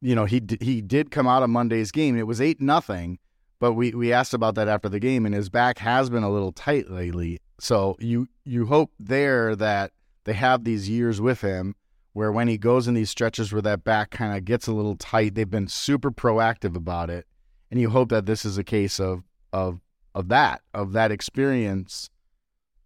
you know he he did come out of Monday's game. It was eight nothing, but we we asked about that after the game, and his back has been a little tight lately. So you you hope there that they have these years with him where when he goes in these stretches where that back kind of gets a little tight, they've been super proactive about it. And you hope that this is a case of of of that, of that experience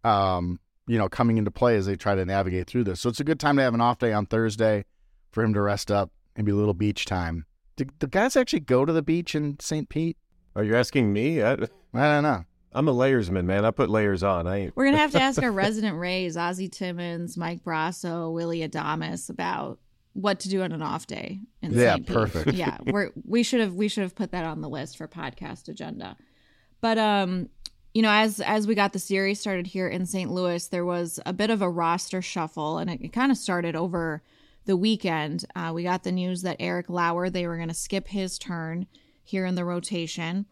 um, you know, coming into play as they try to navigate through this. So it's a good time to have an off day on Thursday for him to rest up, maybe a little beach time. Do the guys actually go to the beach in St. Pete? Are you asking me? I, I don't know. I'm a layersman, man. I put layers on. I ain't. We're gonna have to ask our [LAUGHS] resident Rays, Ozzie Timmons, Mike Brosseau, Willy Adames, about what to do on an off day. In Yeah, St. Pete. perfect. Yeah, we're we should have we should have put that on the list for podcast agenda. But um, you know, as as we got the series started here in St. Louis, there was a bit of a roster shuffle, and it, it kind of started over the weekend. Uh, we got the news that Eric Lauer they were going to skip his turn here in the rotation.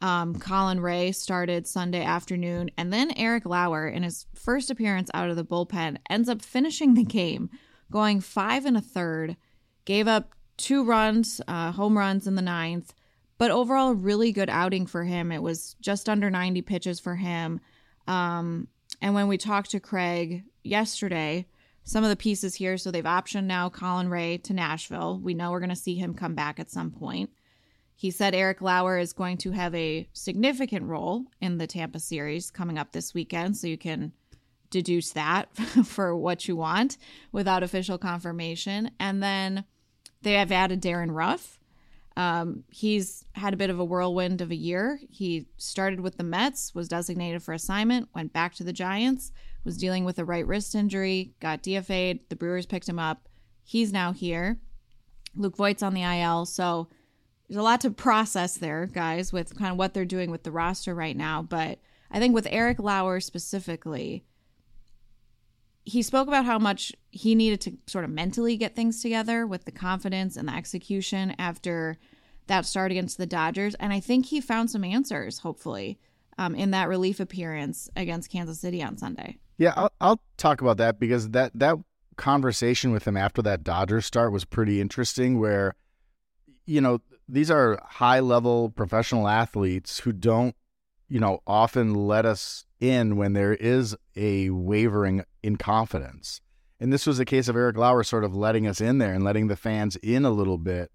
Um, Colin Rea started Sunday afternoon, and then Eric Lauer, in his first appearance out of the bullpen, ends up finishing the game, going five and a third, gave up two runs, uh, home runs in the ninth, but overall, really good outing for him. It was just under 90 pitches for him. Um, and when we talked to Craig yesterday, some of the pieces here, so they've optioned now Colin Rea to Nashville. We know we're going to see him come back at some point. He said Eric Lauer is going to have a significant role in the Tampa series coming up this weekend, so you can deduce that [LAUGHS] for what you want without official confirmation. And then they have added Darin Ruf. Um, he's had a bit of a whirlwind of a year. He started with the Mets, was designated for assignment, went back to the Giants, was dealing with a right wrist injury, got DFA'd. The Brewers picked him up. He's now here. Luke Voit's on the IL, so there's a lot to process there, guys, with kind of what they're doing with the roster right now. But I think with Eric Lauer specifically, he spoke about how much he needed to sort of mentally get things together with the confidence and the execution after that start against the Dodgers. And I think he found some answers, hopefully, um, in that relief appearance against Kansas City on Sunday. Yeah, I'll, I'll talk about that because that that conversation with him after that Dodgers start was pretty interesting. Where, you know, these are high level professional athletes who don't you know, often let us in when there is a wavering in confidence. And this was a case of Eric Lauer sort of letting us in there and letting the fans in a little bit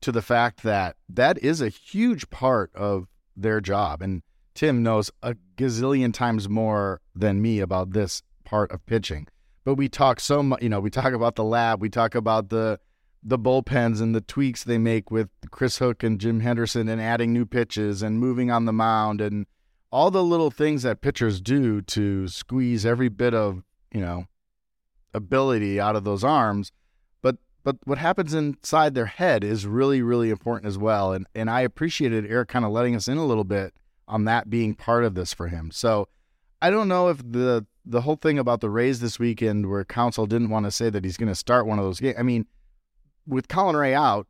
to the fact that that is a huge part of their job. And Tim knows a gazillion times more than me about this part of pitching. But we talk so much, you know, we talk about the lab, we talk about the the bullpens and the tweaks they make with Chris Hook and Jim Henderson and adding new pitches and moving on the mound and all the little things that pitchers do to squeeze every bit of, you know, ability out of those arms. But but what happens inside their head is really, really important as well. And and I appreciated Eric kind of letting us in a little bit on that being part of this for him. So I don't know if the the whole thing about the Rays this weekend where Counsell didn't want to say that he's going to start one of those games. I mean, with Colin Rea out,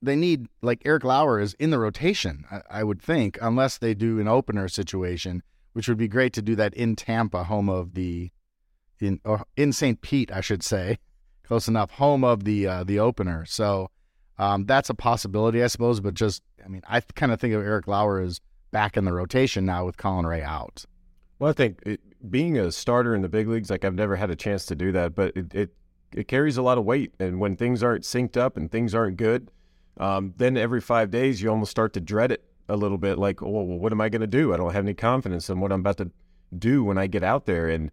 they need like Eric Lauer is in the rotation. I, I, would think, unless they do an opener situation, which would be great to do that in Tampa, home of the in or in St. Pete, I should say, [LAUGHS] close enough, home of the uh, the opener. So um, that's a possibility, I suppose. But just, I mean, I kind of think of Eric Lauer as back in the rotation now with Colin Rea out. Well, I think it, being a starter in the big leagues, like I've never had a chance to do that, but it, it, it carries a lot of weight. And when things aren't synced up and things aren't good, um, then every five days you almost start to dread it a little bit. Like, oh, well, what am I going to do? I don't have any confidence in what I'm about to do when I get out there. And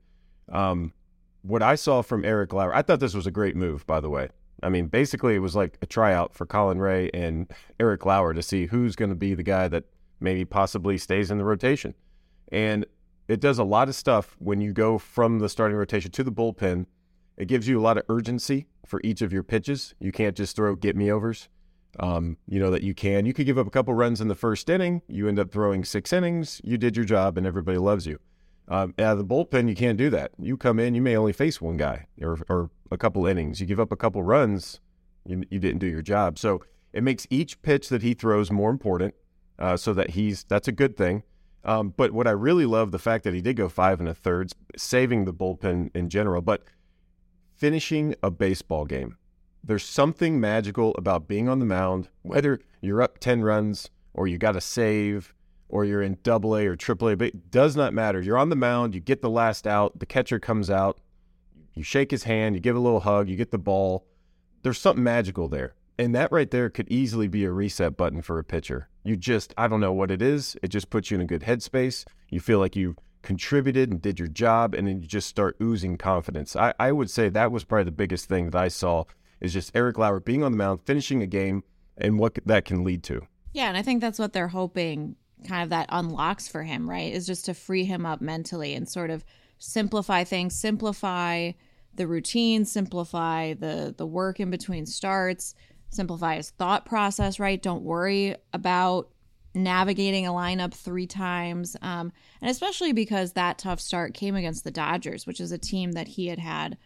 um, what I saw from Eric Lauer, I thought this was a great move, by the way. I mean, basically, it was like a tryout for Colin Rea and [LAUGHS] Eric Lauer to see who's going to be the guy that maybe possibly stays in the rotation. And it does a lot of stuff when you go from the starting rotation to the bullpen. It gives you a lot of urgency for each of your pitches. You can't just throw get me overs. Um, you know that you can. You could give up a couple runs in the first inning. You end up throwing six innings. You did your job, and everybody loves you. Um, the bullpen, you can't do that. You come in, you may only face one guy or, or a couple innings. You give up a couple runs, you, you didn't do your job. So it makes each pitch that he throws more important, uh, so that he's that's a good thing. Um, but what I really love the fact that he did go five and a third, saving the bullpen in general, but finishing a baseball game. There's something magical about being on the mound, whether you're up 10 runs or you got a save or you're in double A or triple A, but it does not matter. You're on the mound, you get the last out, the catcher comes out, you shake his hand, you give a little hug, you get the ball. There's something magical there. And that right there could easily be a reset button for a pitcher. You just, I don't know what it is. It just puts you in a good headspace. You feel like you contributed and did your job, and then you just start oozing confidence. I, I would say that was probably the biggest thing that I saw is just Eric Lauer being on the mound, finishing a game, and what that can lead to. Yeah, and I think that's what they're hoping kind of that unlocks for him, right? Is just to free him up mentally and sort of simplify things, simplify the routine, simplify the the work in between starts, simplify his thought process, right? Don't worry about navigating a lineup three times. Um, and especially because that tough start came against the Dodgers, which is a team that he had had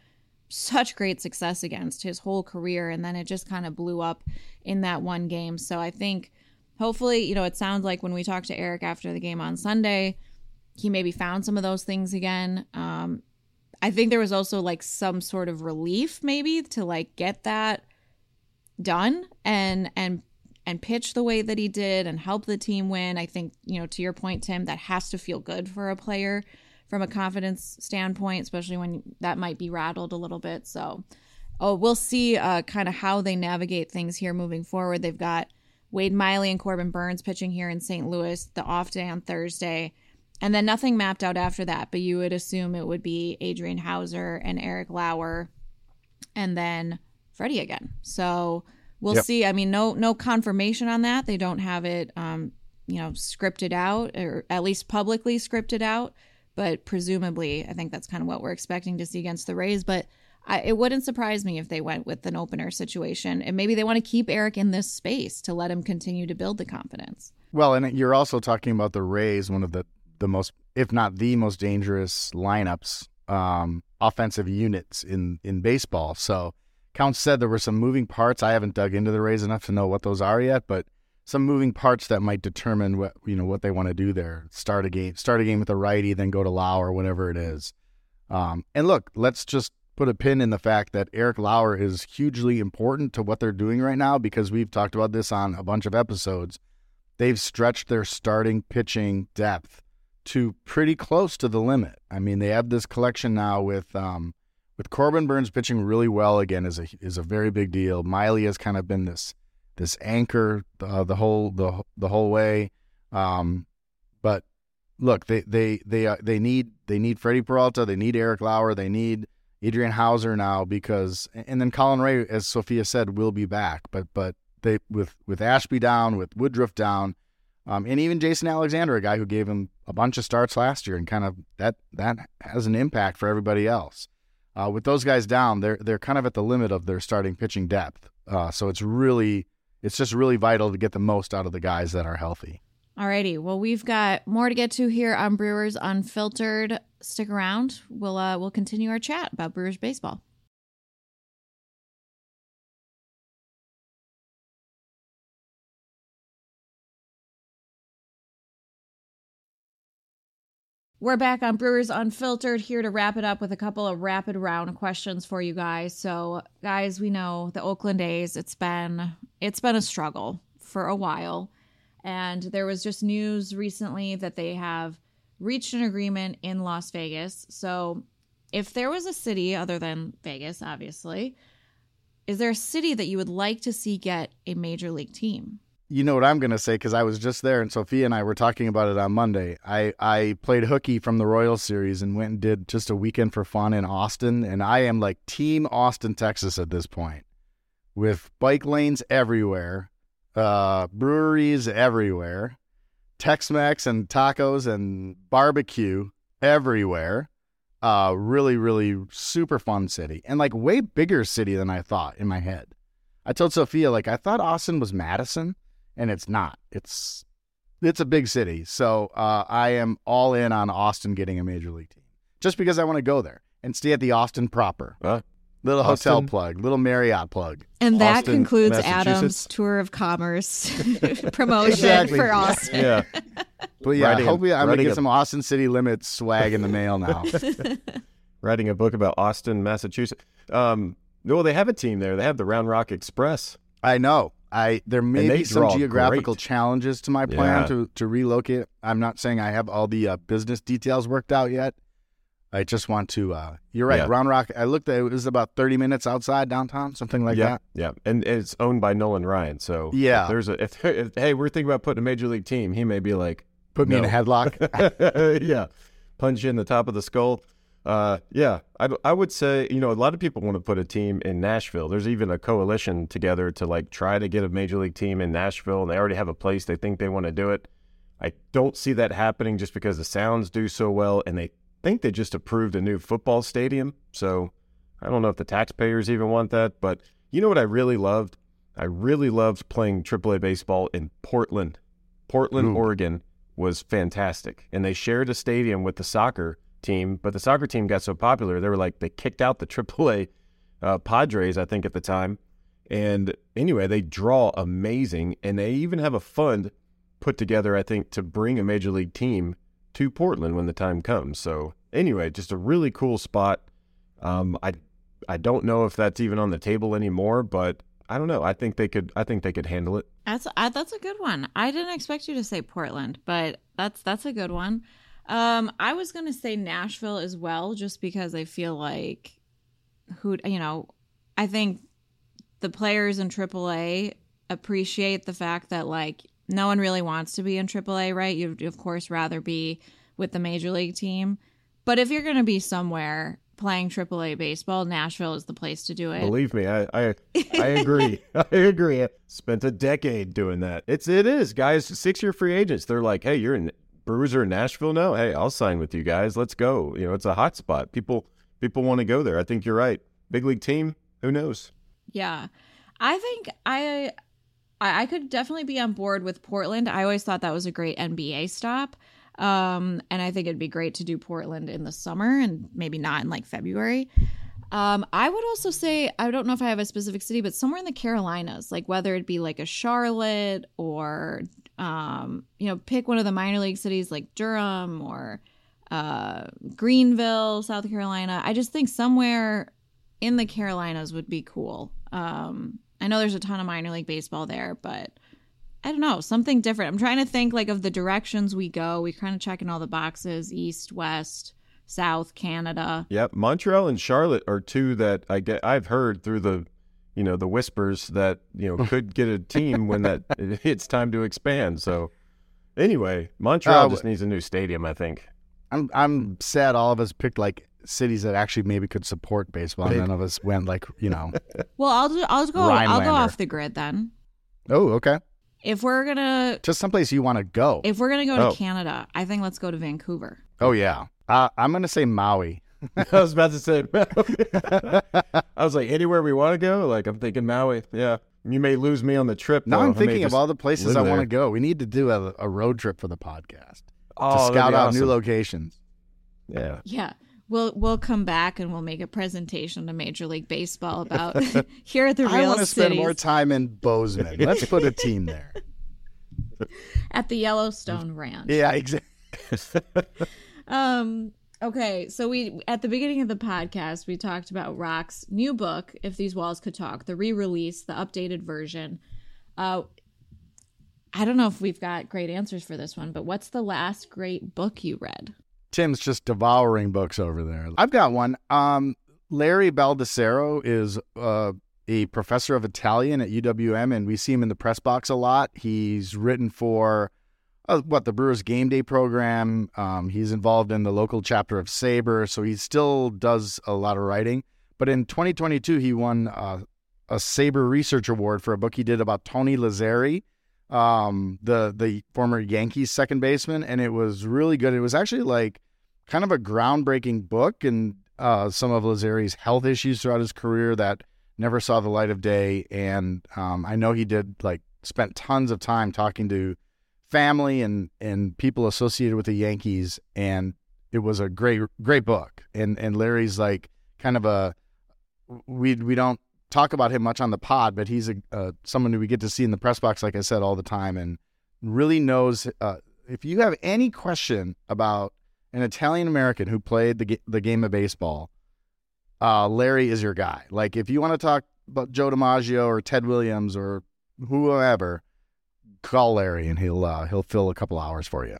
such great success against his whole career. And then it just kind of blew up in that one game. So I think hopefully, you know, it sounds like when we talked to Eric after the game on Sunday, he maybe found some of those things again. Um, I think there was also like some sort of relief maybe to like get that done and and and pitch the way that he did and help the team win. I think, you know, to your point, Tim, that has to feel good for a player from a confidence standpoint, especially when that might be rattled a little bit. So, oh, we'll see uh, kind of how they navigate things here moving forward. They've got Wade Miley and Corbin Burnes pitching here in St. Louis, the off day on Thursday. And then nothing mapped out after that, but you would assume it would be Adrian Houser and Eric Lauer and then Freddy again. So we'll yep. see. I mean, no no confirmation on that. They don't have it, um, you know, scripted out or at least publicly scripted out. But presumably, I think that's kind of what we're expecting to see against the Rays. But I, it wouldn't surprise me if they went with an opener situation, and maybe they want to keep Eric in this space to let him continue to build the confidence. Well, and you're also talking about the Rays, one of the the most, if not the most dangerous lineups, um, offensive units in in baseball. So Counsell said there were some moving parts. I haven't dug into the Rays enough to know what those are yet, but some moving parts that might determine what you know what they want to do there. Start a game, start a game with a righty, then go to Lauer, whatever it is. Um, and look, let's just put a pin in the fact that Eric Lauer is hugely important to what they're doing right now because we've talked about this on a bunch of episodes. they've stretched their starting pitching depth to pretty close to the limit. I mean, they have this collection now with um, with Corbin Burnes pitching really well again is a is a very big deal. Miley has kind of been this this anchor uh, the whole the the whole way. Um, but look, they they they uh, they need they need Freddy Peralta, they need Eric Lauer, they need Adrian Houser now because and then Colin Rea, as Sophia said, will be back. But but they with with Ashby down, with Woodruff down, um, and even Jason Alexander, a guy who gave him a bunch of starts last year, and kind of that that has an impact for everybody else. Uh, with those guys down, they're they're kind of at the limit of their starting pitching depth. Uh, so it's really it's just really vital to get the most out of the guys that are healthy. Alrighty, well we've got more to get to here on Brewers Unfiltered. Stick around. We'll uh, we'll continue our chat about Brewers baseball. We're back on Brewers Unfiltered here to wrap it up with a couple of rapid round questions for you guys. So, guys, we know the Oakland A's, it's been it's been a struggle for a while. And there was just news recently that they have reached an agreement in Las Vegas. So, if there was a city other than Vegas, obviously, is there a city that you would like to see get a major league team? You know what I'm going to say because I was just there, and Sophia and I were talking about it on Monday. I, I played hooky from the Royal Series and went and did just a weekend for fun in Austin, and I am like Team Austin, Texas at this point, with bike lanes everywhere, uh, breweries everywhere, Tex-Mex and tacos and barbecue everywhere. Uh, really, really super fun city, and like way bigger city than I thought in my head. I told Sophia like I thought Austin was Madison and it's not. It's it's a big city, so uh, I am all in on Austin getting a major league team, just because I want to go there and stay at the Austin proper. Uh, little Austin. hotel plug, little Marriott plug. And that Austin, concludes Adam's tour of commerce [LAUGHS] [LAUGHS] promotion Exactly. for Austin. yeah. [LAUGHS] But yeah, Writing a- hopefully I'm gonna get a- some Austin City Limits swag in the mail now. Writing a book about Austin, Massachusetts. Um, well, they have a team there. They have the Round Rock Express. I know. I there may be some geographical great. challenges to my plan Yeah. to to relocate. I'm not saying I have all the uh, business details worked out yet. I just want to. Uh, you're right, Yeah. Round Rock. I looked at it, it was about 30 minutes outside downtown, something like yeah, that. yeah, and it's owned by Nolan Ryan. So Yeah. if there's a if, if hey, we're thinking about putting a major league team. He may be like, Put me in a headlock. [LAUGHS] yeah, punch you in the top of the skull. Uh, yeah, I, I would say you know a lot of people want to put a team in Nashville. There's even a coalition together to like try to get a major league team in Nashville, and they already have a place they think they want to do it. I don't see that happening just because the Sounds do so well, and they think they just approved a new football stadium. So I don't know if the taxpayers even want that, but you know what I really loved? I really loved playing AAA baseball in Portland. Portland, Ooh. Oregon was fantastic. And they shared a stadium with the soccer team, but the soccer team got so popular, they were like, they kicked out the [LAUGHS] AAA uh, Padres, I think, at the time. And anyway, they draw amazing, and they even have a fund put together, I think, to bring a major league team to Portland when the time comes. So anyway, just a really cool spot. Um, I I don't know if that's even on the table anymore, but I don't know. I think they could. I think they could handle it. That's uh, that's a good one. I didn't expect you to say Portland, but that's that's a good one. Um, I was gonna say Nashville as well, just because I feel like who you know, I think the players in AAA appreciate the fact that like no one really wants to be in AAA, right? You'd of course rather be with the major league team, but if you're gonna be somewhere playing AAA baseball, Nashville is the place to do it. Believe me, I I, I agree. [LAUGHS] I agree. I spent a decade doing that. It's it is guys. Six year free agents. They're like, hey, you're in Are in Nashville now. Hey, I'll sign with you guys. Let's go. You know, it's a hot spot. People people want to go there. I think you're right. Big league team. Who knows? Yeah. I think I I I could definitely be on board with Portland. I always thought that was a great NBA stop. Um and I think it'd be great to do Portland in the summer and maybe not in like February. Um I would also say I don't know if I have a specific city but somewhere in the Carolinas, like whether it be like a Charlotte or um you know pick one of the minor league cities like Durham or uh Greenville, South Carolina. I just think somewhere in the Carolinas would be cool. Um, I know there's a ton of minor league baseball there, but I don't know, something different. I'm trying to think like of the directions we go. We kind of check in all the boxes, east, west, south, Canada. Yep, Montreal and Charlotte are two that I get. I've heard through the, you know, the whispers that you know [LAUGHS] could get a team when that [LAUGHS] it's time to expand. So, anyway, Montreal Uh, just needs a new stadium. I think. I'm I'm sad all of us picked like cities that actually maybe could support baseball, and none of us went like you know. [LAUGHS] Well, I'll do, I'll go I'll go off the grid then. oh, okay. If we're gonna Just someplace you want to go. if we're gonna go Oh. to Canada, I think let's go to Vancouver. oh yeah. Uh, I'm gonna say Maui. [LAUGHS] I was about to say. [LAUGHS] I was like, anywhere we want to go. Like I'm thinking Maui. Yeah, you may lose me on the trip. Now though. I'm thinking of all the places I want to go. We need to do a, a road trip for the podcast Oh, to scout be out new locations. Yeah. Yeah. We'll we'll come back and we'll make a presentation to Major League Baseball about [LAUGHS] here at the real. I real want to spend more time in Bozeman. Let's put a team there. at the Yellowstone Ranch. Yeah, exactly. Um. Okay, so we at the beginning of the podcast we talked about Rock's new book, "If These Walls Could Talk," the re-release, the updated version. Uh, I don't know if we've got great answers for this one, but what's the last great book you read? Tim's just devouring books over there. I've got one. Um, Larry Baldassaro is uh, a professor of Italian at UWM, and we see him in the press box a lot. He's written for uh, what the Brewers Game Day program. Um, he's involved in the local chapter of SABR, so he still does a lot of writing. But in 2022, he won uh, a SABR Research Award for a book he did about Tony Lazzeri, um, the the former Yankees second baseman, and it was really good. It was actually like kind of a groundbreaking book, and uh, some of Lazzeri's health issues throughout his career that never saw the light of day. And um, I know he did like spent tons of time talking to family and and people associated with the Yankees, and it was a great great book. And and Larry's like kind of a we we don't talk about him much on the pod, but he's a uh, someone who we get to see in the press box, like I said, all the time, and really knows. Uh, if you have any question about an Italian American who played the the game of baseball, uh, Larry is your guy. Like if you want to talk about Joe DiMaggio or Ted Williams or whoever, call Larry and he'll uh, he'll fill a couple hours for you.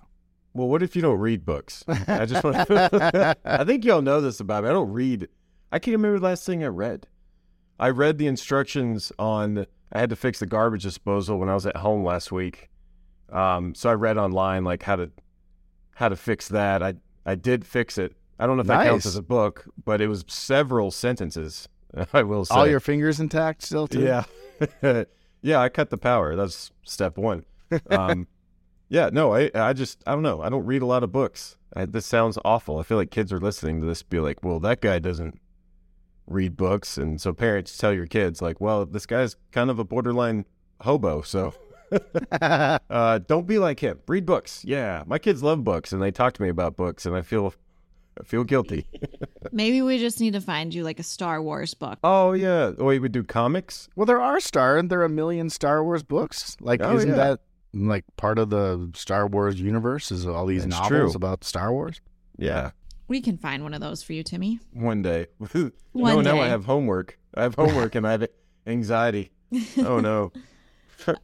Well, what if you don't read books? I just want. To... [LAUGHS] [LAUGHS] I think y'all know this about me. I don't read. I can't remember the last thing I read. I read the instructions on. I had to fix the garbage disposal when I was at home last week. Um, so I read online like how to how to fix that. I I did fix it. I don't know if that counts as a book, but it was several sentences. [LAUGHS] I will say. All your fingers intact still too. Yeah. Yeah, I cut the power. That's step one. [LAUGHS] Um, yeah, no, I, I just, I don't know. I don't read a lot of books. I, this sounds awful. I feel like kids are listening to this be like, well, that guy doesn't read books. And so parents tell your kids, like, well, this guy's kind of a borderline hobo. So [LAUGHS] [LAUGHS] uh, don't be like him. Read books. Yeah. My kids love books and they talk to me about books and I feel, I feel guilty. [LAUGHS] Maybe we just need to find you like a Star Wars book. oh, yeah. Oh, we would do comics? Well, there are Star, and there are a million Star Wars books. Like, Oh, isn't yeah. that like part of the Star Wars universe? Is all these That's novels true. about Star Wars? Yeah. We can find one of those for you, Timmy. One day. [LAUGHS] no, One now day. I have homework. I have homework and I have [LAUGHS] anxiety. Oh no.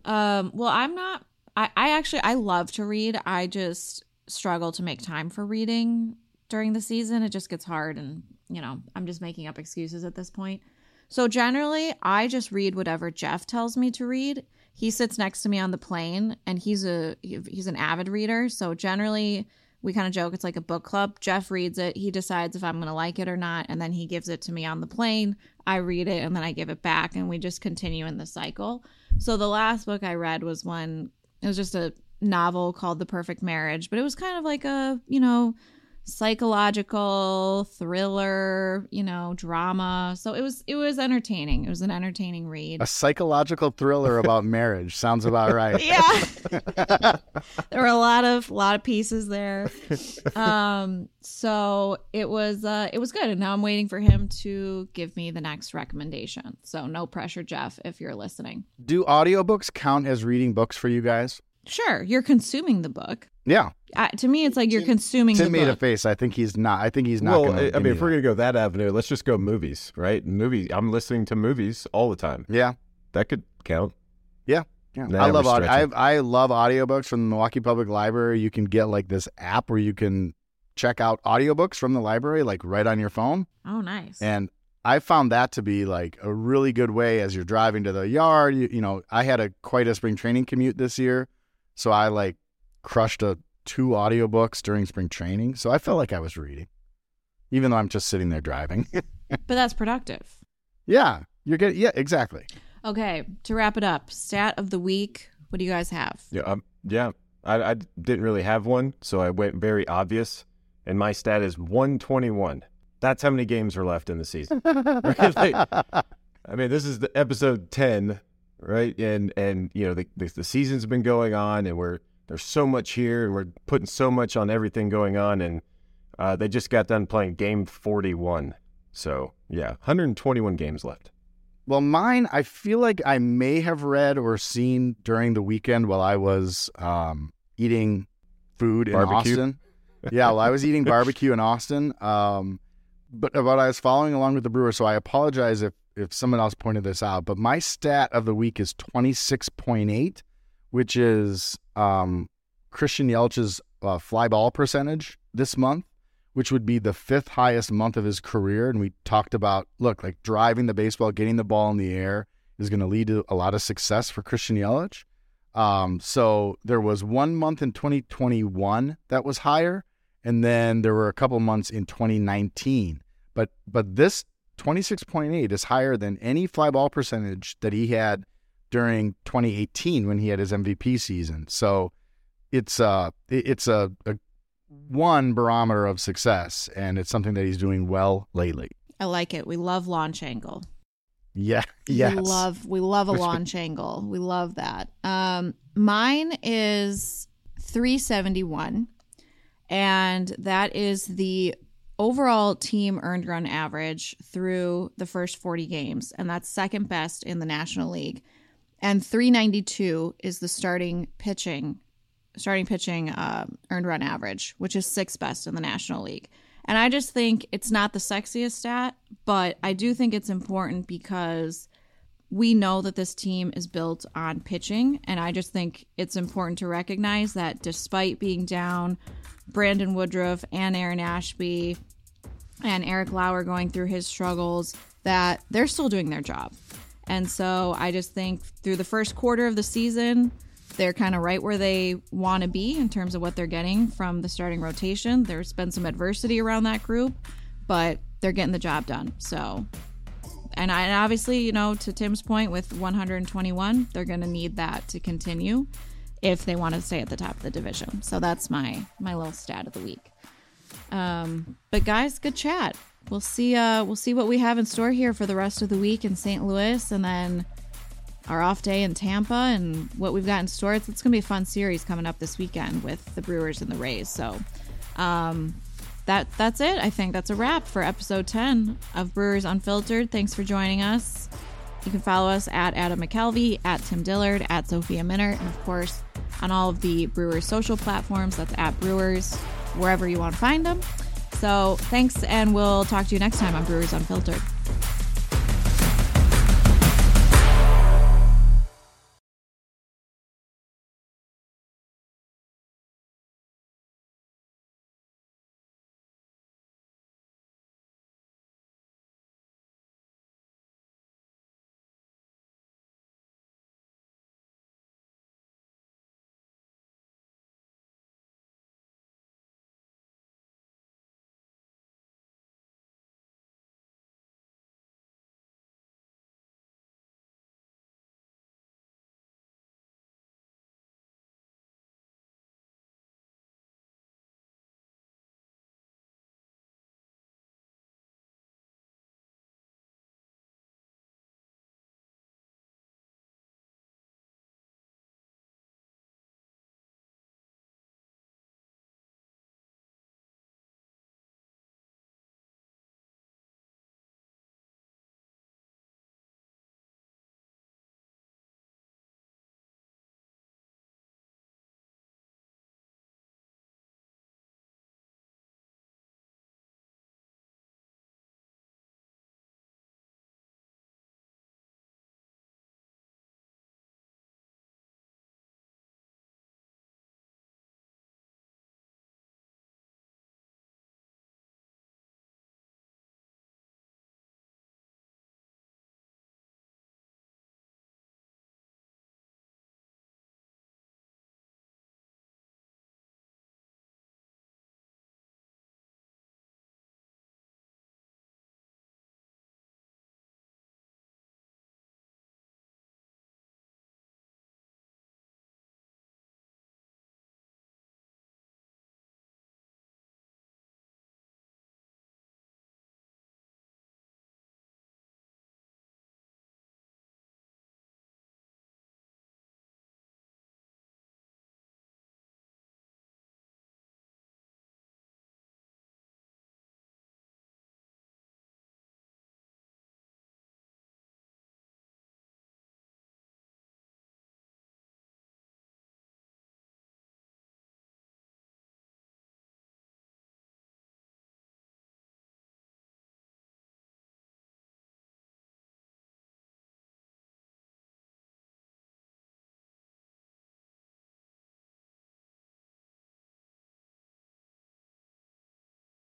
Um, well, I'm not. I, I actually I love to read. I just struggle to make time for reading during the season. It just gets hard, and you know, I'm just making up excuses at this point. So generally, I just read whatever Jeff tells me to read. He sits next to me on the plane, and he's a he's an avid reader. So generally, we kind of joke it's like a book club. Jeff reads it. He decides if I'm going to like it or not, and then he gives it to me on the plane. I read it, and then I give it back, and we just continue in the cycle. So the last book I read was one. It was just a novel called The Perfect Marriage, but it was kind of like a you know psychological thriller, you know, drama. So it was it was entertaining. It was an entertaining read. A psychological thriller about [LAUGHS] marriage sounds about right. [LAUGHS] yeah [LAUGHS] there were a lot of lot of pieces there um so it was uh it was good and now i'm waiting for him to give me the next recommendation so no pressure jeff if you're listening Do audiobooks count as reading books for you guys? Sure you're consuming the book Yeah. uh, to me it's like you're consuming Tim the made a face. I think he's not. I think he's not. well, gonna I, I mean, me if we're gonna go that avenue, let's just go movies, right? Movies. I'm listening to movies all the time. yeah, That could count. Yeah, Now I love we're audio. I. I love audiobooks from the Milwaukee Public Library. You can get like this app where you can check out audiobooks from the library, like right on your phone. Oh, nice. And I found that to be like a really good way as you're driving to the yard. You, you know, I had a quite a spring training commute this year, so I like crushed a two audiobooks during spring training. So I felt like I was reading, even though I'm just sitting there driving. [LAUGHS] but that's productive. yeah, you're getting yeah, exactly. Okay, to wrap it up, stat of the week. What do you guys have? Yeah, um, yeah. I, I didn't really have one, so I went very obvious, and my stat is 121. That's how many games are left in the season. [LAUGHS] Right? I mean, this is the episode 10, right? And and you know the, the the season's been going on, and we're there's so much here, and we're putting so much on everything going on, and uh, they just got done playing game 41. So yeah, 121 games left. Well, mine, I feel like I may have read or seen during the weekend while I was um, eating food in Barbecue? Austin. yeah, well, I was eating [LAUGHS] barbecue in Austin. Um, but but I was following along with the brewer, so I apologize if if someone else pointed this out. But my stat of the week is twenty six point eight, which is um, Christian Yelich's uh, fly ball percentage this month, which would be the fifth highest month of his career. And we talked about look like driving the baseball, getting the ball in the air is going to lead to a lot of success for Christian Yelich. Um, so there was one month in 2021 that was higher, and then there were a couple months in 2019. But but this 26.8 is higher than any fly ball percentage that he had during 2018 when he had his MVP season. So it's uh it's a, a one barometer of success, and it's something that he's doing well lately. I like it. We love launch angle. Yeah, yes. We love we love a launch angle. We love that. Um mine is 371 and that is the overall team earned run average through the first 40 games and that's second best in the National League. And 392 is the starting pitching starting pitching uh, earned run average, which is sixth best in the National League. And I just think it's not the sexiest stat, but I do think it's important because we know that this team is built on pitching. And I just think it's important to recognize that despite being down, Brandon Woodruff and Aaron Ashby and Eric Lauer going through his struggles, that they're still doing their job. And so I just think through the first quarter of the season, they're kind of right where they want to be in terms of what they're getting from the starting rotation. There's been some adversity around that group, but they're getting the job done. So, and, I, and obviously, you know, to Tim's point, with 121, they're going to need that to continue if they want to stay at the top of the division. So that's my my little stat of the week. Um, but guys, good chat. We'll see. Uh, we'll see what we have in store here for the rest of the week in St. Louis, and then our off day in Tampa and what we've got in store. It's, it's going to be a fun series coming up this weekend with the Brewers and the Rays. So um, that that's it. I think that's a wrap for episode 10 of Brewers Unfiltered. Thanks for joining us. You can follow us at Adam McCalvy, at Tim Dillard, at Sophia Minnaert, and of course on all of the Brewers social platforms. That's at Brewers, wherever you want to find them. So thanks, and we'll talk to you next time on Brewers Unfiltered.